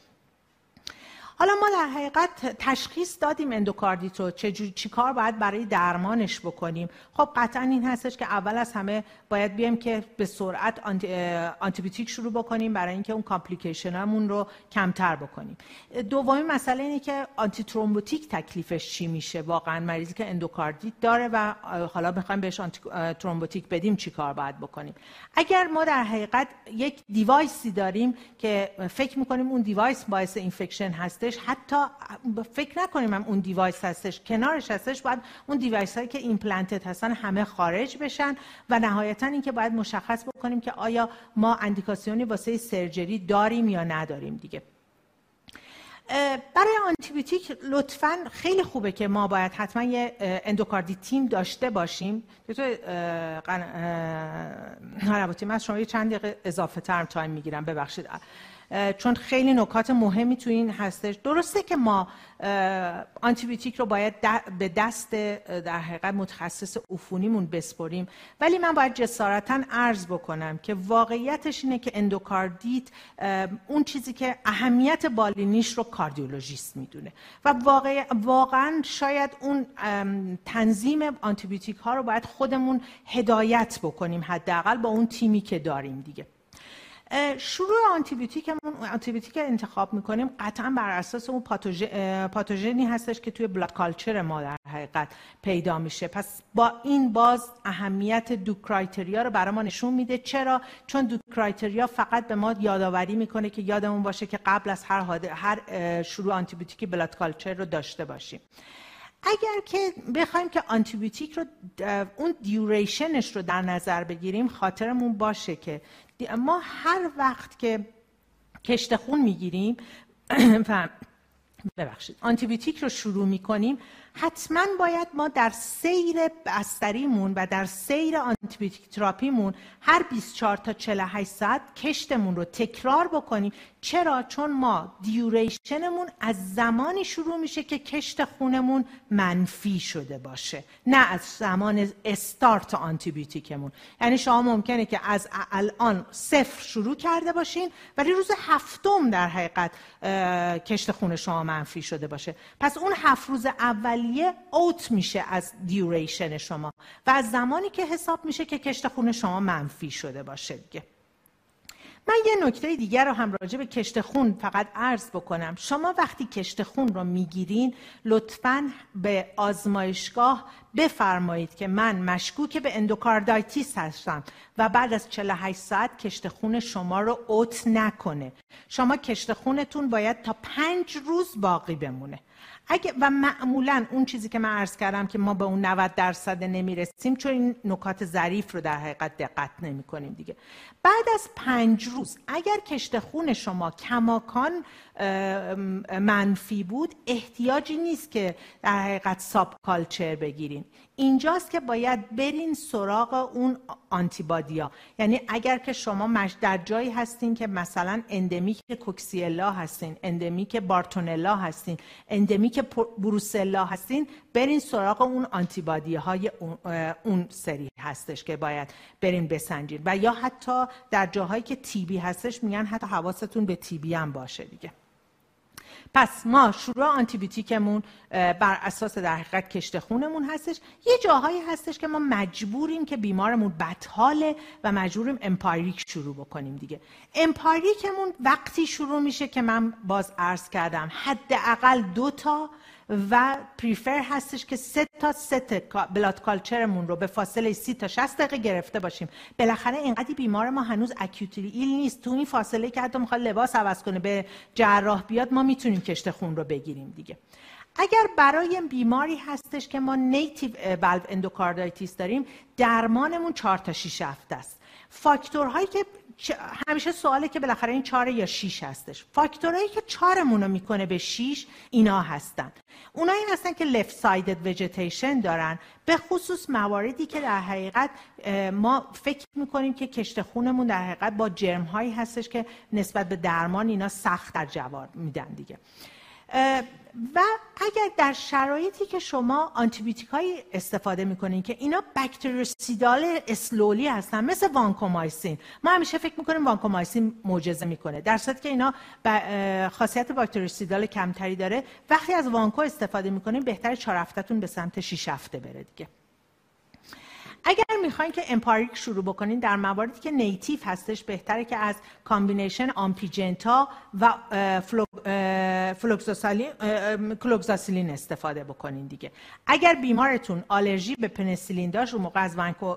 حالا ما در حقیقت تشخیص دادیم اندوکاردیت رو چه کار باید برای درمانش بکنیم. خب قطعا این هستش که اول از همه باید بیایم که به سرعت آنتی شروع بکنیم برای اینکه اون complication همون رو کمتر بکنیم. دومی مسئله اینه که antithrombotic تکلیفش چی میشه؟ واقعا مریضی که اندوکاردیت داره و حالا می‌خوایم بهش antithrombotic بدیم چی کار باید بکنیم؟ اگر ما در حقیقت یک device ی داریم که فکر می‌کنیم اون device باعث infection هستش حتی فکر نکنیم هم اون device هستش کنارش هستش باید اون device هایی که implanted هستن همه خارج بشن و نهایتا اینکه باید مشخص بکنیم که آیا ما اندیکاسیونی واسه surgery داریم یا نداریم دیگه. برای آنتیبیوتیک لطفا خیلی خوبه که ما باید حتما یه endocarditis team داشته باشیم. دکتر قنواتی من شما یه چند دقیقه اضافه ترم time می‌گیرم. ببخشید. چون خیلی نکات مهمی تو این هستش. درسته که ما آنتیبیوتیک رو باید به دست در حقیقت متخصص عفونیمون بسپریم. ولی من باید جسارتا عرض بکنم که واقعیتش اینه که اندوکاردیت اون چیزی که اهمیت بالینیش رو کاردیولوژیست می‌دونه. و واقع واقعا شاید اون تنظیم آنتیبیوتیک ها رو باید خودمون هدایت بکنیم حداقل با اون تیمی که داریم دیگه. شروع آنتیبیوتیکمون آنتیبیوتیک انتخاب می‌کنیم. قطعا بر اساس اون پاتوژنی هستش که توی blood culture ما در حقیقت پیدا میشه. پس با این باز اهمیت Duke criteria رو برای ما نشون میده. چرا؟ چون Duke criteria فقط به ما یادآوری می‌کنه که یادمون باشه که قبل از هر هر شروع آنتیبیوتیک blood culture رو داشته باشیم. اگر که بخوایم که آنتیبیوتیک رو اون duration ش رو در نظر بگیریم خاطرمون باشه که ما هر وقت که کشت خون می‌گیریم ببخشید آنتیبیوتیک رو شروع می‌کنیم حتما باید ما در سیر بستریمون و در سیر آنتیبیوتیک تراپیمون هر 24 تا 48 ساعت کشتمون رو تکرار بکنیم. چرا؟ چون ما دیوریشنمون از زمانی شروع میشه که کشت خونمون منفی شده باشه نه از زمان استارت آنتیبیوتیکمون. یعنی شما ممکنه که از الان صفر شروع کرده باشین ولی روز هفتم در حقیقت کشت خون شما منفی شده باشه. پس اون هفت روز اولیه اوت میشه از دیوریشن شما و از زمانی که حساب میشه که کشت خون شما منفی شده باشه دیگه. من یه نکته دیگر رو هم راجع به کشت خون فقط عرض بکنم. شما وقتی کشت خون رو می‌گیرین لطفا به آزمایشگاه بفرمایید که من مشکوک به اندوکاردایتیس هستم و بعد از 48 ساعت کشت خون شما رو اوت نکنه. شما کشت خونتون باید تا پنج روز باقی بمونه. اگه و معمولا اون چیزی که من عرض کردم که ما به اون 90 درصد نمی‌رسیم چون این نکات ظریف رو در حقیقت دقت نمی کنیم دیگه. بعد از پنج روز اگر کشت خون شما کماکان منفی بود احتیاجی نیست که در حقیقت subculture بگیرین. اینجاست که باید برین سراغ اون آنتیبادیا. یعنی اگر که شما در جایی هستین که مثلا endemic کوکسیلا هستین endemic بارتونلا هستین endemic بروسلا هستین برین سراغ اون آنتیبادی های اون سری هستش که باید برین بسنجین. و یا حتی در جاهایی که TB هستش میگن حتی حواستون به TB هم باشه دیگه. پس ما شروع آنتیبیوتیکمون بر اساس در حقیقت کشت خونمون هستش. یه جاهایی هستش که ما مجبوریم که بیمارمون بدحاله و مجبوریم empiric شروع بکنیم دیگه. empiric مون وقتی شروع میشه که من باز عرض کردم حداقل دو تا و prefer هستش که سه تا set blood culture مون رو به فاصله سی تا 60 دقیقه گرفته باشیم. بالاخره اینقدر بیمار ما هنوز acutely ill نیست. تو این فاصله که حتی می‌خواد لباس عوض کنه به جراح بیاد ما می‌تونیم کشت خون رو بگیریم دیگه. اگر برای بیماری هستش که ما native valve endocarditis داریم درمانمون 4 تا 6 هفته است. فاکتورهایی که همیشه سواله که بالاخره این چهار یا شیش هستش. فاکتورهایی که چهارمون رو می‌کنه به شیش اینا هستن. اونایی هستن که left sided vegetation دارن. به خصوص مواردی که در حقیقت ما فکر می‌کنیم که کشت خونمون در حقیقت با جرم هایی هستش که نسبت به درمان اینا سخت تر جواب میدن دیگه. و اگر در شرایطی که شما آنتیبیوتیک های استفاده می‌کنین که اینا bactericidal slowly هستن مثل وانکومایسین. ما همیشه فکر می‌کنیم وانکومایسین معجزه می‌کنه در صورتی که اینا خاصیت bactericidal کمتری داره. وقتی از وانکو استفاده می‌کنیم بهتر چهار هفتهتون به سمت 6 هفته بره دیگه. اگر می‌خواین که empiric شروع بکنین در مواردی که native هستش بهتره که از combination آمپی جنتا و فلوکساسیلین استفاده بکنین دیگه. اگر بیمارتون آلرژی به پنسیلین داشت اون موقع از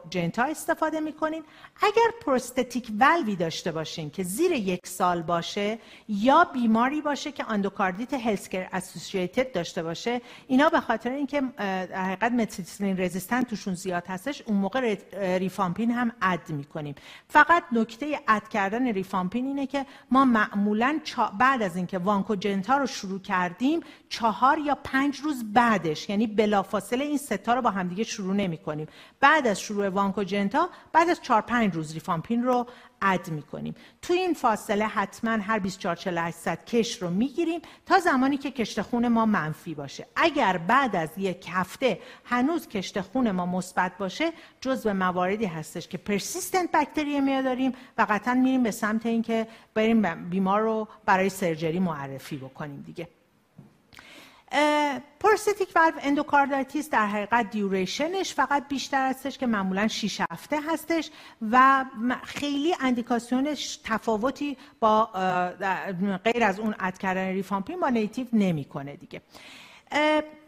جنتا استفاده می‌کنین. اگر prosthetic valve ی داشته باشین که زیر یک سال باشه یا بیماری باشه که اندوکاردیت healthcare associated داشته باشه اینا به خاطر اینکه حقیقت متیسیلین resistant توشون زیاد هستش اون موقع ریفامپین هم اد می‌کنیم. فقط نکته اد کردن ریفامپین اینه که ما معمولا بعد از اینکه وانکوجنتا رو شروع کردیم چهار یا پنج روز بعدش یعنی بلافاصله این ستا رو با همدیگه شروع نمی کنیم بعد از شروع وانکوجنتا بعد از چهار پنج روز ریفامپین رو اد می‌کنیم. تو این فاصله حتما هر 24 48 کش رو می‌گیریم تا زمانی که کشت خون ما منفی باشه. اگر بعد از یک هفته هنوز کشت خون ما مثبت باشه جزء مواردی هستش که persistent bacteremia داریم و قطعا میریم به سمت اینکه بریم بیمار رو برای surgery معرفی بکنیم دیگه. prosthetic valve endocarditis در حقیقت duration ش فقط بیشتر هستش که معمولا 6 هفته هستش و خیلی اندیکاسیونش تفاوتی با غیر از اون add کردن ریفامپین با native نمی‌کنه دیگه.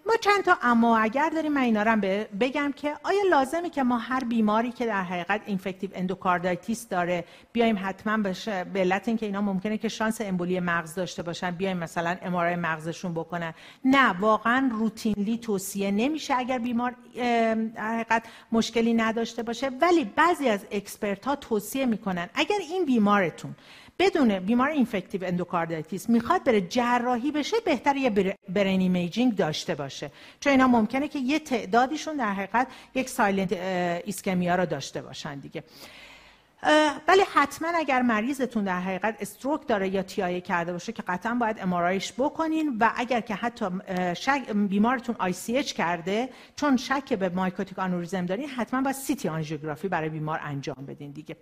ما چند تا اما اگر داریم من اینا بگم که آیا لازمه که ما هر بیماری که در حقیقت infective endocarditis داره بیایم حتما بشه به علت اینکه اینا ممکنه که شانس امبولی مغز داشته باشن بیایم مثلا MRI مغزشون بکنن. نه واقعا routinely توصیه نمیشه اگر بیمار در حقیقت مشکلی نداشته باشه. ولی بعضی از expert ها توصیه می‌کنن اگر این بیمارتون بدون بیمار infective endocarditis می‌خواد بره جراحی بشه بهتر یه برین imaging داشته باشه. چون اینا ممکنه که یه تعدادیشون در حقیقت یک silent ischemia رو داشته باشن دیگه. ولی حتما اگر مریضتون در حقیقت stroke داره یا TIA کرده باشه که قطعا باید MRI ش بکنین و اگر که حتی بیمارتون ICH کرده چون شک به mycotic aneurysm دارین حتما باید CT آنژیوگرافی برای بیمار انجام بدین دیگه.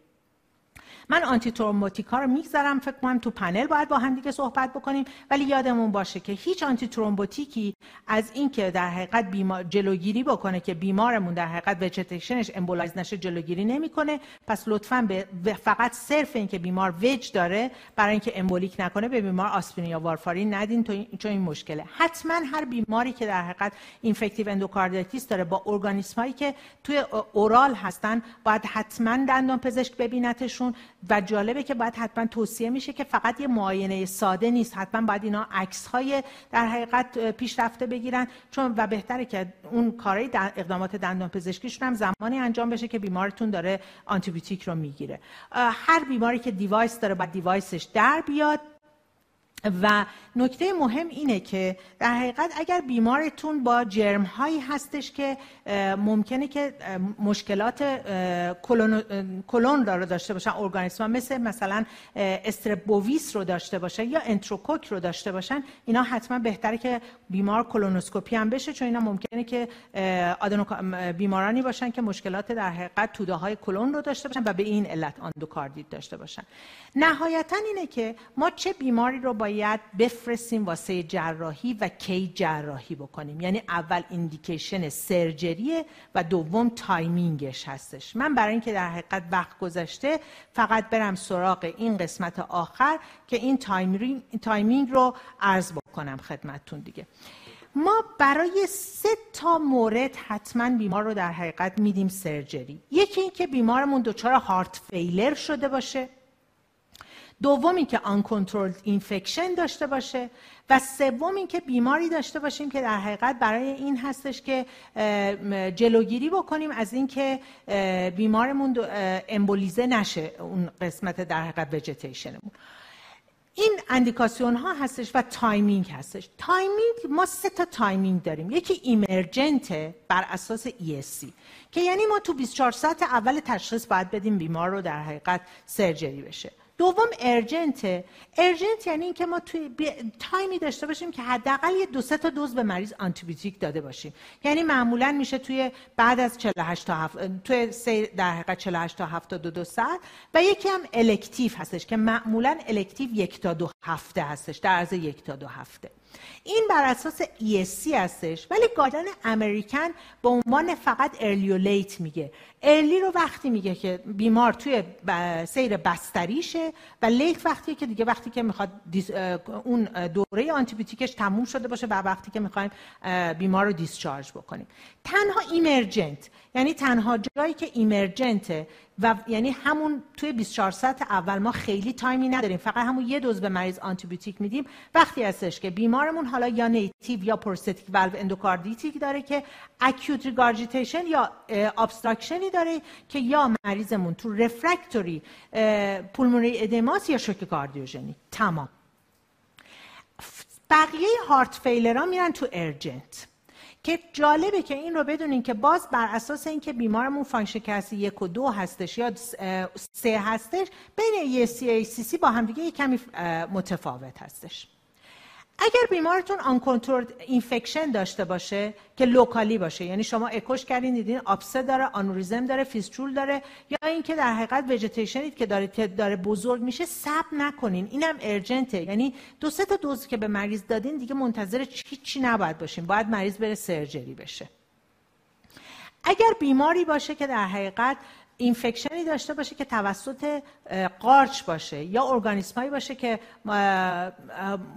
من antithrombotic ا رو می‌گذارم فکر کنم تو پنل باید با هم دیگه صحبت بکنیم. ولی یادمون باشه که هیچ antithrombotic ی از اینکه در حقیقت بیمار جلوگیری بکنه که بیمارمون در حقیقت vegetation ش embolize نشه جلوگیری نمی‌کنه. پس لطفا به فقط صرف اینکه بیمار وج داره برای اینکه embolic نکنه به بیمار آسپرین یا وارفارین ندین چون این مشکله. حتما هر بیماری که در حقیقت infective endocarditis داره با ارگانیسم هایی که توی oral هستن باید حتما دندان پزشک ببینتشون. و جالبه که باید حتما توصیه میشه که فقط یه معاینه ساده نیست. حتما باید اینا عکس های در حقیقت پیشرفته بگیرن چون و بهتره که اون کارهای اقدامات دندان پزشکیشون هم زمانی انجام بشه که بیمارتون داره آنتیبیوتیک رو می‌گیره. هر بیماری که دیوایس داره باید دیوایسش در بیاد. و نکته مهم اینه که در حقیقت اگر بیمارتون با جرم هایی هستش که ممکنه که مشکلات کلون رو داشته باشن ارگانیسم مثل مثلا strep bovis رو داشته باشه یا انتروکوک رو داشته باشن اینا حتما بهتره که بیمار کلونوسکوپی هم بشه چون اینا ممکنه که بیمارانی باشن که مشکلات در حقیقت توده های کلون رو داشته باشن و به این علت اندوکاردیت داشته باشن. نهایتا اینه که ما چه بیماری رو باید بفرستیم واسه جراحی و کی جراحی بکنیم. یعنی اول indication surgery ه و دوم timing ش هستش. من برای اینکه در حقیقت وقت گذشته فقط برم سراغ این قسمت آخر که این timing رو عرض بکنم خدمتتون دیگه. ما برای سه تا مورد حتما بیمار رو در حقیقت میدیم surgery. یکی اینکه بیمارمون دچار heart failure شده باشه. دوم که uncontrolled infection داشته باشه و سوم اینکه بیماری داشته باشیم که در حقیقت برای این هستش که جلوگیری بکنیم از اینکه بیمارمون embolize نشه اون قسمت در حقیقت وجتیشنمون این اندیکاسیون ها هستش و timing هستش. timing ما سه تا timing داریم. یکی emergent بر اساس ESC که یعنی ما تو 24 ساعت اول تشخیص باید بدیم بیمار رو در حقیقت surgery بشه. دوم urgent urgent یعنی اینکه ما توی time ی داشته باشیم که حداقل یه دو سه تا دوز به مریض آنتیبیوتیک داده باشیم. یعنی معمولا میشه توی بعد از 48 تا هفت توی سه در حقیقت 48 تا 72 ساعت و یکی هم elective هستش که معمولا elective یک تا دو هفته هستش در عرض یک تا دو هفته. این بر اساس ESC هستش ولی guideline American به عنوان فقط early و late میگه. early رو وقتی میگه که بیمار توی سیر بستریشه و late وقتی که دیگه وقتی که می‌خواد اون دوره آنتیبیوتیکش تموم شده باشه و وقتی که می‌خوایم بیمار رو discharge بکنیم. تنها emergent یعنی تنها جایی که emergent ه و یعنی همون توی 24 ساعت اول ما خیلی time ی نداریم فقط همون یه دوز به مریض آنتیبیوتیک میدیم. وقتی هستش که بیمارمون حالا یا native یا prosthetic valve endocarditis داره که acute regurgitation یا obstruction ی داره که یا مریضمون تو refractory pulmonary edema س یا شوک کاردیوژنیک. تمام. بقیه heart failure ها میرن تو urgent که جالبه که این رو بدونین که باز بر اساس اینکه بیمارمون function class یک و دو هستش یا سه هستش بین ESC با همدیگه یک کمی متفاوت هستش. اگر بیمارتون uncontrolled infection داشته باشه که locally باشه یعنی شما اکوش کردین دیدین آبسه داره آنوریزم داره فیستول داره یا اینکه در حقیقت وجتیشنید که داره داره بزرگ میشه سب نکنین. اینم ارجنته یعنی دو سه تا دوز که به مریض دادین دیگه منتظر چی نباید باشین. باید مریض بره سرجری بشه. اگر بیماری باشه که در حقیقت اینفکشنی داشته باشه که توسط قارچ باشه یا ارگانیسم هایی باشه که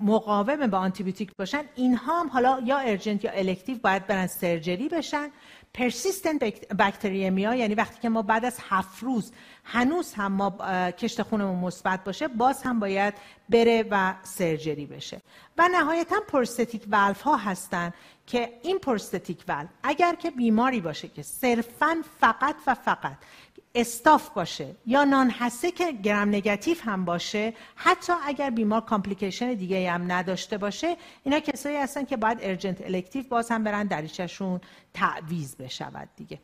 مقاوم به آنتیبیوتیک باشن اینها هم حالا یا ارجنت یا الکتیو باید برن سرجری بشن. persistent bacteremia یعنی وقتی که ما بعد از هفت روز هنوز هم ما کشت خونمون مثبت باشه باز هم باید بره و surgery بشه. و نهایتا prosthetic valve ها هستن که این prosthetic valve اگر که بیماری باشه که صرفا فقط و فقط استاف باشه یا non-HACEK که gram negative هم باشه حتی اگر بیمار complication دیگه هم نداشته باشه اینا کسایی هستن که باید urgent elective باز هم برن دریچهشون تعویض بشود دیگه.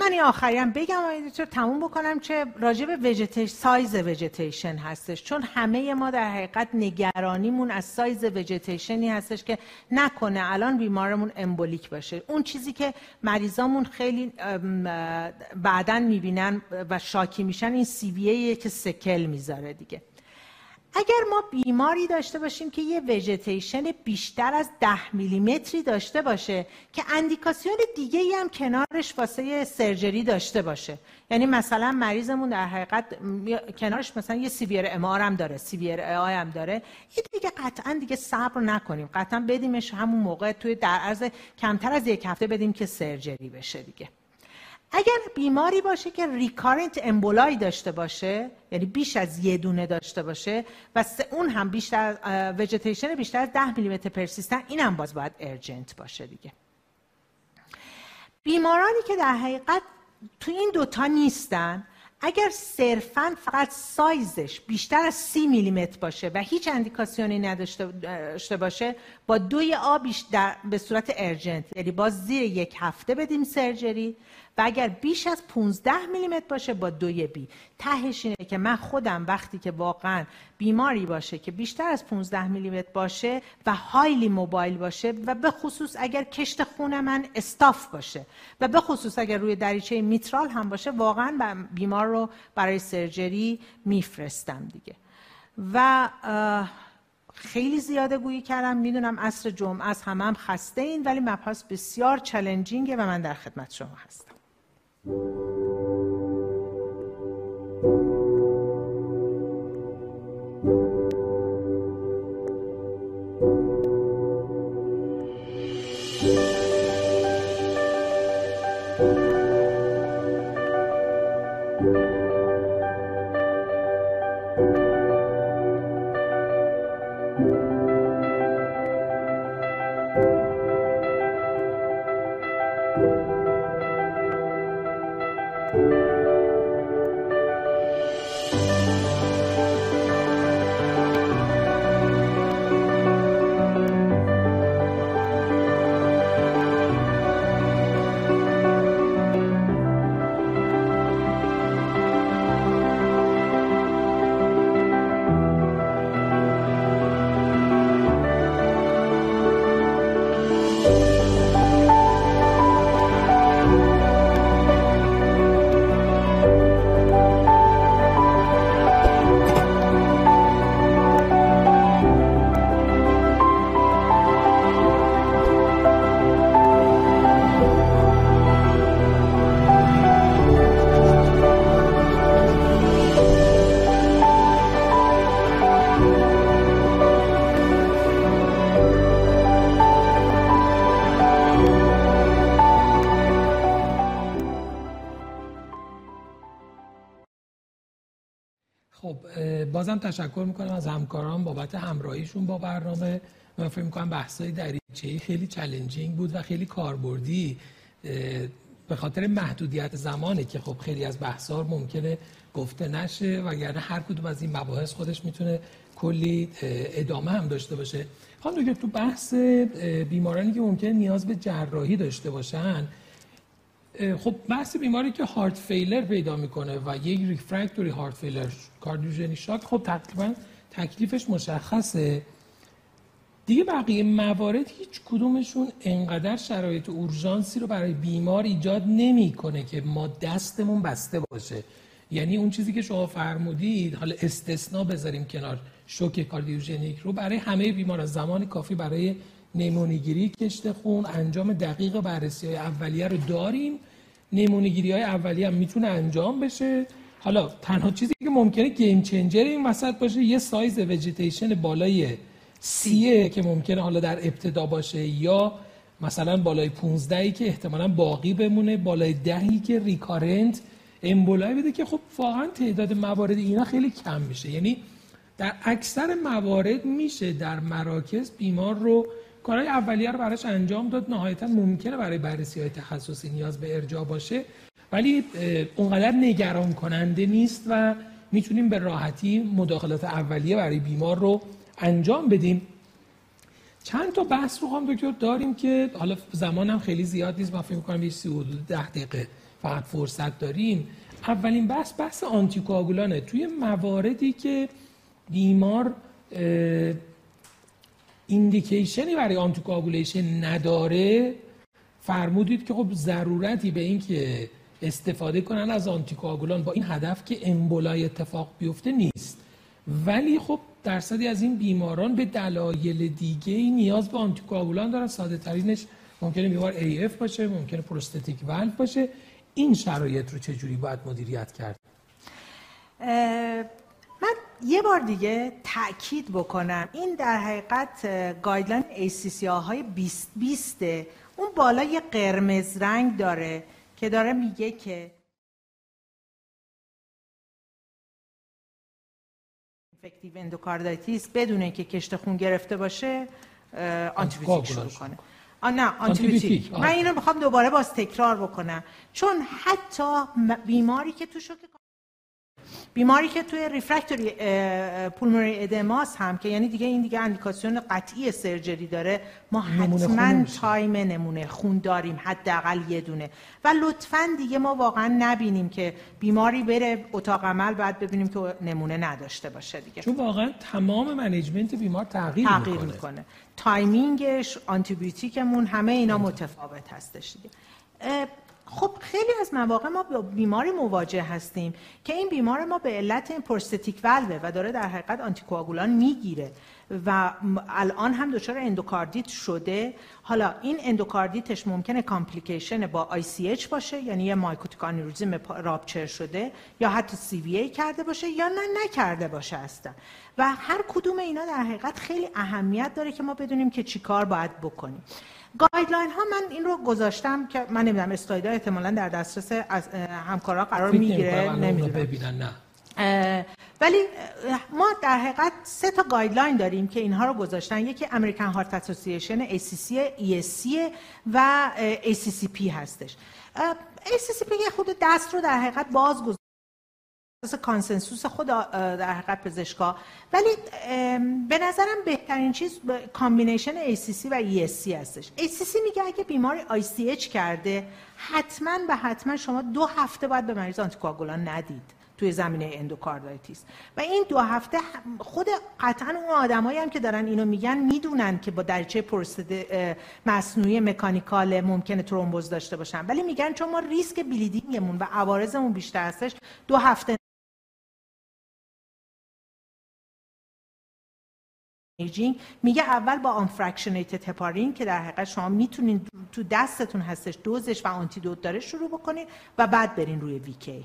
من این آخری هم بگم و تموم بکنم که راجع به size vegetation هستش. چون همه ما در حقیقت نگرانیمون از size vegetation ی هستش که نکنه الان بیمارمون embolic باشه. اون چیزی که مریضامون خیلی بعدا می‌بینن و شاکی میشن این سیویه که sequel می‌ذاره دیگه. اگر ما بیماری داشته باشیم که یه وژتیشن بیشتر از ده میلیمتری داشته باشه که اندیکاسیون دیگه ای هم کنارش واسه surgery داشته باشه. یعنی مثلا مریضمون در حقیقت کنارش مثلا یه severe MR هم داره severe AI هم داره. این دیگه قطعا دیگه صبر نکنیم. قطعا بدیمش همون موقع توی در عرض کمتر از یک هفته بدیم که surgery بشه دیگه. اگر بیماری باشه که ریکارنت امبولای داشته باشه یعنی بیش از یه دونه داشته باشه و اون هم بیشتر وجتیشن بیشتر از 10 میلیمتر پرسیستن این هم باز باید ارجنت باشه دیگه. بیمارانی که در حقیقت تو این دوتا نیستن اگر صرفا فقط سایزش بیشتر از سی میلیمتر باشه و هیچ اندیکاسیونی نداشته باشه با دوی آ بیشتر به صورت ارجنت. یعنی باز زیر یک هفته بدیم سرجری و اگر بیش از 15 میلیمتر باشه با دوی بی. تهش اینه که من خودم وقتی که واقعا بیماری باشه که بیشتر از 15 میلیمتر باشه و هایلی موبایل باشه و به خصوص اگر کشت خون من استاف باشه و به خصوص اگر روی دریچه میترال هم باشه واقعا بیمار رو برای سرجری میفرستم دیگه. و خیلی زیاده گویی کردم. می‌دونم عصر جمعه از همه هم خسته این ولی مبحث بسیار چلنجینگه و من در خدمت شما هستم. تشکر می‌کنم از همکاران بابت همراهیشون با برنامه من فکر می‌کنم بحثای دریچه‌ای خیلی چالنجینگ بود و خیلی کاربردی به خاطر محدودیت زمانی که خب خیلی از بحثا ممکنه گفته نشه و وگرنه هر کدوم از این مباحث خودش می‌تونه کلی ادامه هم داشته باشه. خانم که تو بحث بیمارانی که ممکنه نیاز به جراحی داشته باشن خب بحث بیماری که هارت فیلر پیدا می‌کنه و یک ریفرکتوری هارت فیلر کاردیوژنی شاک خب تقریبا تکلیفش مشخصه. دیگه بقیه موارد هیچ کدومشون انقدر شرایط اورژانسی رو برای بیمار ایجاد نمی‌کنه که ما دستمون بسته باشه. یعنی اون چیزی که شما فرمودید حالا استثنا بذاریم کنار شوک کاردیوژنیک رو برای همه بیمار از زمان کافی برای نمونیگیری کشت خون انجام دقیق بررسی های اولیه رو داریم. نمونیگیری های اولیه هم می‌تونه انجام بشه. حالا تنها چیزی که ممکنه گیم چنجر این وسط باشه یه سایز وجیتیشن بالای سیه که ممکنه حالا در ابتدا باشه یا مثلا بالای 15 که احتمالا باقی بمونه بالای دهی که ریکارنت امبولای بده که خب واقعا تعداد موارد اینا خیلی کم میشه. یعنی در اکثر موارد میشه در مراکز بیمار رو کارهای اولیه رو براش انجام داد. نهایتا ممکنه برای بررسی های تخصصی نیاز به ارجاع باشه. ولی اونقدر نگران کننده نیست و می‌تونیم به راحتی مداخلات اولیه برای بیمار رو انجام بدیم. چند تا بحث رو هم دکتر داریم که حالا زمانم خیلی زیاد نیست. من فکر می‌کنم یه سی حدود ده دقیقه فقط فرصت داریم. اولین بحث بحث آنتیکواگولانه. توی مواردی که بیمار indication ی برای anticoagulation نداره فرمودید که خب ضرورتی به این که استفاده کنن از آنتیکواگولان با این هدف که emboli اتفاق بیفته نیست. ولی خب درصدی از این بیماران به دلایل دیگه نیاز به آنتیکواگولان دارن. ساده ترینش ممکنه بیمار AF باشه ممکنه prosthetic valve باشه. این شرایط رو چجوری باید مدیریت کرد؟ من یه بار دیگه تاکید بکنم. این در حقیقت guideline ACC/AHA ی 20 20 اون بالا یه قرمز رنگ داره که داره میگه که infective endocarditis بدون اینکه کشت خون گرفته باشه آنتیبیوتیک شروع کنه. آه نه آنتیبیوتیک. من اینو می‌خوام دوباره باز تکرار بکنم. چون حتی بیماری که تو شوک بیماری که توی refractory pulmonary edema س هم که یعنی دیگه این دیگه اندیکاسیون قطعی surgery داره ما حتما time نمونه خون داریم حداقل یه دونه. و لطفا دیگه ما واقعا نبینیم که بیماری بره اتاق عمل بعد ببینیم که نمونه نداشته باشه دیگه. چون واقعا تمام management بیمار تغییر, تغییر می‌کنه. می‌کنه. timing ش آنتیبیوتیکمون همه اینا متفاوت هستش دیگه. خب خیلی از مواقع ما با بیماری مواجه هستیم که این بیمار ما به علت این prosthetic valve ه و داره در حقیقت آنتیکواگولان می‌گیره و الان هم دچار اندوکاردیت شده. حالا این اندوکاردیتش ممکنه complication با hemorrhage باشه یعنی یه mycotic aneurysm rupture شده یا حتی CVA کرده باشه یا نه نکرده باشه اصلا. و هر کدوم اینا در حقیقت خیلی اهمیت داره که ما بدونیم که چیکار باید بکنیم. guideline ها من این رو گذاشتم که من نمی‌دونم اسلایدا احتمالا در دسترس از همکارا قرار می‌گیره نمی‌دونم. نه. ولی ما در حقیقت سه تا guideline داریم که اینها رو گذاشتن. یکی American Heart Association ACC ESC و ACCP هستش. ACCP یه خورده دست رو در حقیقت باز گذاشت consensus خود در حقیقت پزشکا. ولی به نظرم بهترین چیز combination ACC و ESC هستش. ACC میگه اگه بیماری ICH کرده حتما به حتما شما دو هفته باید به مریض آنتیکواگولان ندید توی زمینه endocarditis. و این دو هفته خود قطعا اون آدمایی هم که دارن اینو میگن می‌دونن که با دریچه پروستتیک مصنوعی mechanical ممکنه ترومبوز داشته باشن. ولی میگن چون ما ریسک bleeding مون و عوارضمون بیشتر هستش دو هفته میگه اول با unfractionated heparin که در حقیقت شما می‌تونین تو دستتون هستش دوزش و antidote داره شروع بکنین و بعد برین روی VKA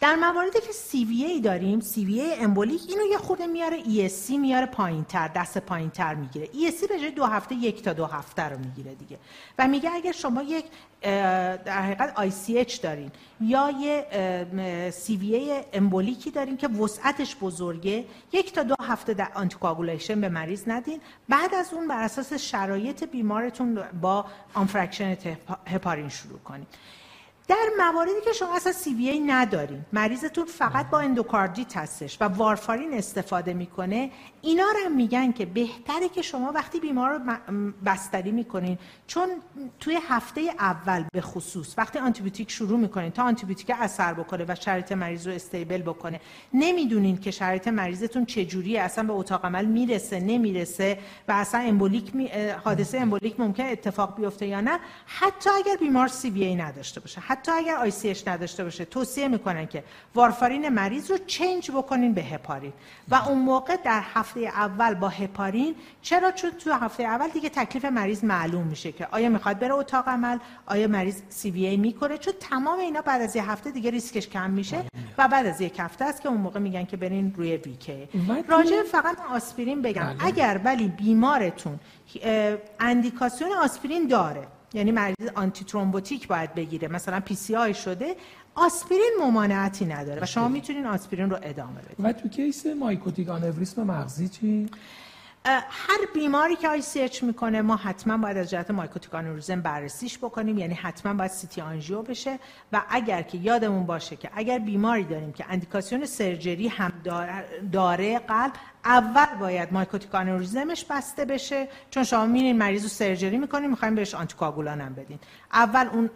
در مواردی که CVA داریم CVA embolic اینو یه خورده میاره ESC میاره پایینتر دست پایینتر می‌گیره. ESC به جای دو هفته یک تا دو هفته رو می‌گیره دیگه. و میگه اگر شما یک در حقیقت ICH دارین یا یه CVA embolic ی دارین که وسعتش بزرگه یک تا دو هفته در anticoagulation به مریض ندین. بعد از اون بر اساس شرایط بیمارتون با unfractionated heparin شروع کنید در مواردی که شما اصلا CVA ندارین مریضتون فقط با اندوکاردیت هستش و وارفارین استفاده می‌کنه اینا رو هم میگن که بهتره که شما وقتی بیمار رو بستری می‌کنین. چون توی هفته اول به خصوص وقتی آنتیبیوتیک شروع می‌کنین تا آنتیبیوتیک اثر بکنه و شرایط مریض رو stable بکنه نمی‌دونین که شرایط مریضتون چجوریه اصلا به اتاق عمل می‌رسه نمی‌رسه و اصلا embolic می... حادثه embolic ممکن اتفاق بیفته یا نه. حتی اگر بیمار CVA نداشته باشه حتی اگر ICH نداشته باشه توصیه می‌کنن که وارفارین مریض رو change بکنین به هپارین. و اون موقع در هفته اول با هپارین چرا؟ چون تو هفته اول دیگه تکلیف مریض معلوم میشه که آیا می‌خواد بره اتاق عمل آیا مریض CVA می‌کنه چون تمام اینا بعد از یه هفته دیگه ریسکش کم میشه و بعد از یک هفته است که اون موقع میگن که برین روی VKA راجع فقط آسپرین بگم. بله. اگر ولی بیمارتون اندیکاسیون آسپرین داره. یعنی مریض antithrombotic باید بگیره. مثلا PCI شده آسپرین ممانعتی نداره و شما می‌تونین آسپرین رو ادامه بدید و تو case mycotic aneurysm مغزی چی؟ هر بیماری که ICH می‌کنه ما حتما باید از جهت mycotic aneurysm بررسیش بکنیم. یعنی حتما باید CT angio بشه و اگر که یادمون باشه که اگر بیماری داریم که اندیکاسیون surgery هم داره قلب اول باید mycotic aneurysm ش بسته بشه. چون شما میرین مریض رو surgery می‌کنین می‌خوایم بهش آنتیکاگولان هم بدین. اول اون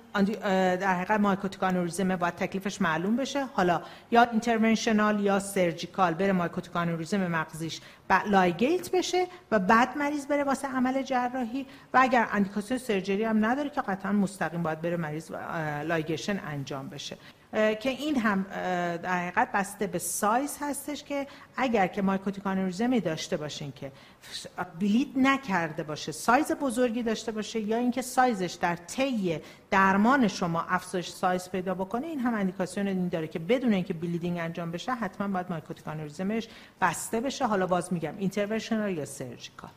در حقیقت mycotic aneurysm باید تکلیفش معلوم بشه. حالا یا interventional یا surgical بره mycotic aneurysm مغزیش ligate بشه و بعد مریض بره واسه عمل جراحی. و اگر اندیکاسیون surgery هم نداره که قطعا مستقیم باید بره مریض ligation انجام بشه. که این هم در حقیقت بسته به سایز هستش که اگر که mycotic aneurysm ی داشته باشین که bleed نکرده باشه سایز بزرگی داشته باشه یا اینکه سایزش در طی درمان شما افزایش سایز پیدا بکنه این هم اندیکاسیون این داره که بدون اینکه bleeding انجام بشه حتما باید mycotic aneurysm ش بسته بشه. حالا باز میگم interventional یا surgical؟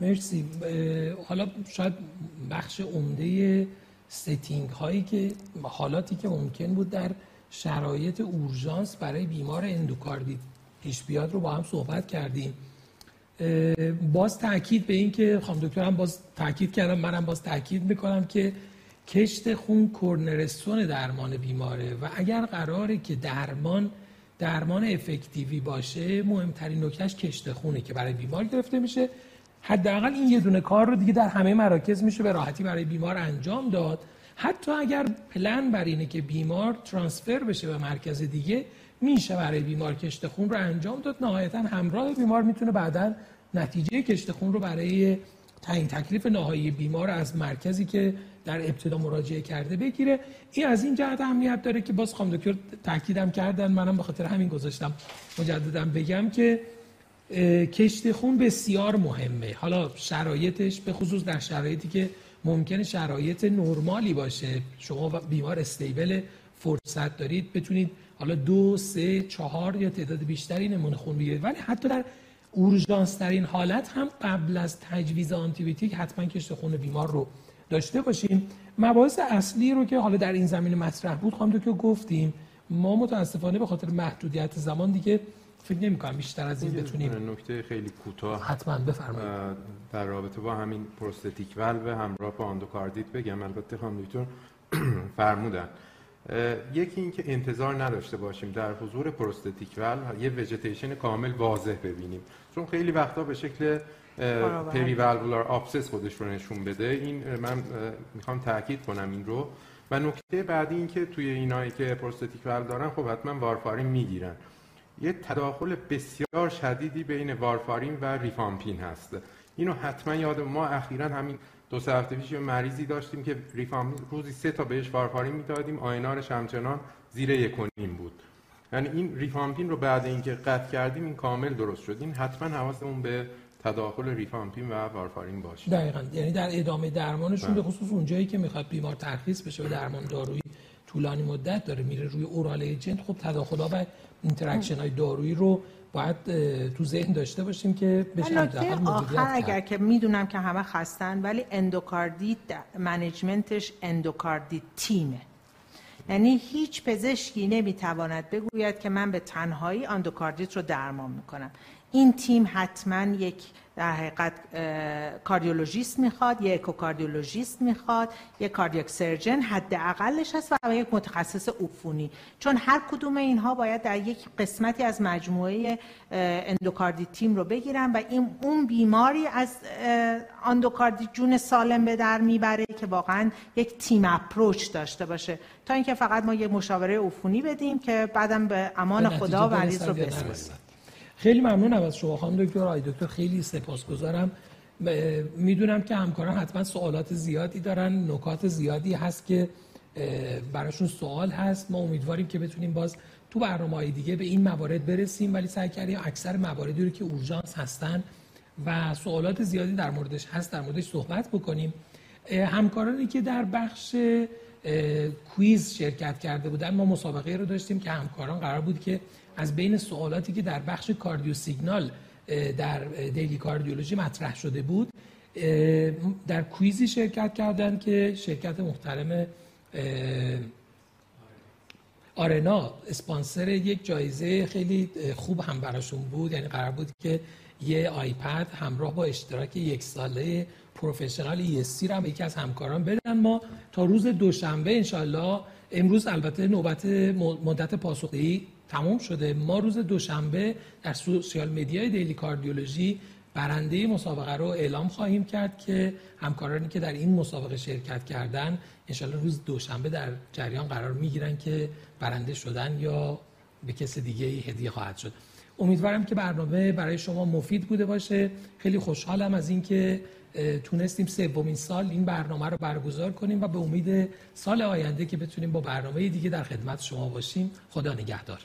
مرسی. حالا شاید بخش عمده setting هایی که حالاتی که ممکن بود در شرایط اورژانس برای بیمار اندوکاردیت پیش بیاد رو با هم صحبت کردیم. باز تاکید به این که خانم دکتر هم باز تاکید کردم منم باز تاکید می‌کنم که کشت خون کرنرستون درمان بیماره و اگر قراره که درمان درمان افکتیوی باشه مهمترین نکتهش کشت خونه که برای بیمار گرفته میشه. حداقل این یه دونه کار رو دیگه در همه مراکز میشه به راحتی برای بیمار انجام داد. حتی اگر پلن بر اینه که بیمار ترانسفر بشه به مرکز دیگه میشه برای بیمار کشت خون رو انجام داد. نهایتا همراه بیمار می‌تونه بعدا نتیجه کشت خون رو برای تعیین تکلیف نهایی بیمار از مرکزی که در ابتدا مراجعه کرده بگیره. این از این جهت اهمیت داره که باز خانم دکتر تاکیدم کردن. منم به خاطر همین گذاشتم مجددا بگم که کشت خون بسیار مهمه. حالا شرایطش به خصوص در شرایطی که ممکنه شرایط نرمالی باشه. شما بیمار استیبل فرصت دارید. بتونید حالا دو سه چهار یا تعداد بیشتری نمونه خون بگیرید ولی حتی در اورژانس ترین حالت هم قبل از تجویز آنتیبیوتیک حتما کشت خون بیمار رو داشته باشیم مباحث اصلی رو که حالا در این زمینه مطرح بود خواهم که گفتیم. ما متاسفانه به خاطر محدودیت زمان دیگه فکر نمی کنم بیشتر از این بتونیم. نکته خیلی کوتاه. حتما بفرمایید. در رابطه با همین prosthetic valve همراه با اندوکاردیت بگم البته خانم دکتر فرمودن. یکی اینکه انتظار نداشته باشیم در حضور پروستاتیک ولو یه وجتیشن کامل واضح ببینیم. چون خیلی وقتا به شکل پری والولار آبسس خودش رو نشون بده. این من می‌خوام تاکید کنم این رو. و نکته بعدی اینکه توی اینایی که پروستاتیک ولو دارن خب حتما وارفارین می‌گیرن. یه تداخل بسیار شدیدی بین وارفارین و ریفامپین هست. اینو حتما یاد ما اخیرا همین دو سه هفته پیش مریضی داشتیم که ریفامپین روزی سه تا بهش وارفارین می‌دادیم INR ش همچنان زیر یک بود. یعنی این ریفامپین رو بعد اینکه قطع کردیم این کامل درست شد. این حتما حواسمون به تداخل ریفامپین و وارفارین باشه. دقیقا. یعنی در ادامه درمانشون به خصوص اونجایی که می‌خواد بیمار ترخیص بشه و درمان دارویی طولانی مدت داره میره روی oral agent خب تداخل‌ها و interaction های دارویی رو باید تو ذهن داشته باشیم که بشه آخر اگر که می‌دونم که همه خستن ولی اندوکاردیت management ش اندوکاردیت تیمه. یعنی هیچ پزشکی نمی‌تواند بگوید که من به تنهایی اندوکاردیت رو درمان می‌کنم. این تیم حتما یک در حقیقت کاردیولوژیست می‌خواد یه echocardiologist می‌خواد یه cardiac surgeon حداقلش هست و یک متخصص عفونی. چون هر کدوم اینها باید در یک قسمتی از مجموعه اندوکاردی تیم رو بگیرن و این اون بیماری از اندوکاردی جون سالم به در می‌بره که واقعا یک تیم اپروچ داشته باشه. تا اینکه فقط ما یک مشاوره عفونی بدیم که بعدم به امان خدا و مریض رو بسپاریم. خیلی ممنونم از شما خانم دکتر آی دکتر خیلی سپاسگزارم. می‌دونم که همکاران حتما سوالات زیادی دارن نکات زیادی هست که براشون سوال هست. ما امیدواریم که بتونیم باز تو برنامه های دیگه به این موارد برسیم ولی سعی کردیم اکثر مواردی رو که اورژانس هستن و سوالات زیادی در موردش هست در موردش صحبت بکنیم. همکارانی که در بخش کویز شرکت کرده بودن ما مسابقه رو داشتیم که همکاران قرار بود که از بین سوالاتی که در بخش کاردیو سیگنال در دیلی کاردیولوژی مطرح شده بود در کویزی شرکت کردن که شرکت محترم آرنا اسپانسر یک جایزه خیلی خوب هم براشون بود. یعنی قرار بود که یه آیپد همراه با اشتراک یک ساله پروفشنال ESC رو هم یکی از همکاران بدن. ما تا روز دوشنبه انشالله امروز البته نوبت مدت پاسخی تمام شده. ما روز دوشنبه در سوشیال میدیای دیلی کاردیولوژی برنده مسابقه رو اعلام خواهیم کرد که همکارانی که در این مسابقه شرکت کردن انشالله روز دوشنبه در جریان قرار می‌گیرن که برنده شدن یا به کس دیگه هدیه خواهد شد. امیدوارم که برنامه برای شما مفید بوده باشه. خیلی خوشحالم از اینکه تونستیم سومین سال این برنامه رو برگزار کنیم و به امید سال آینده که بتونیم با برنامه دیگه در خدمت شما باشیم. خدا نگهدار.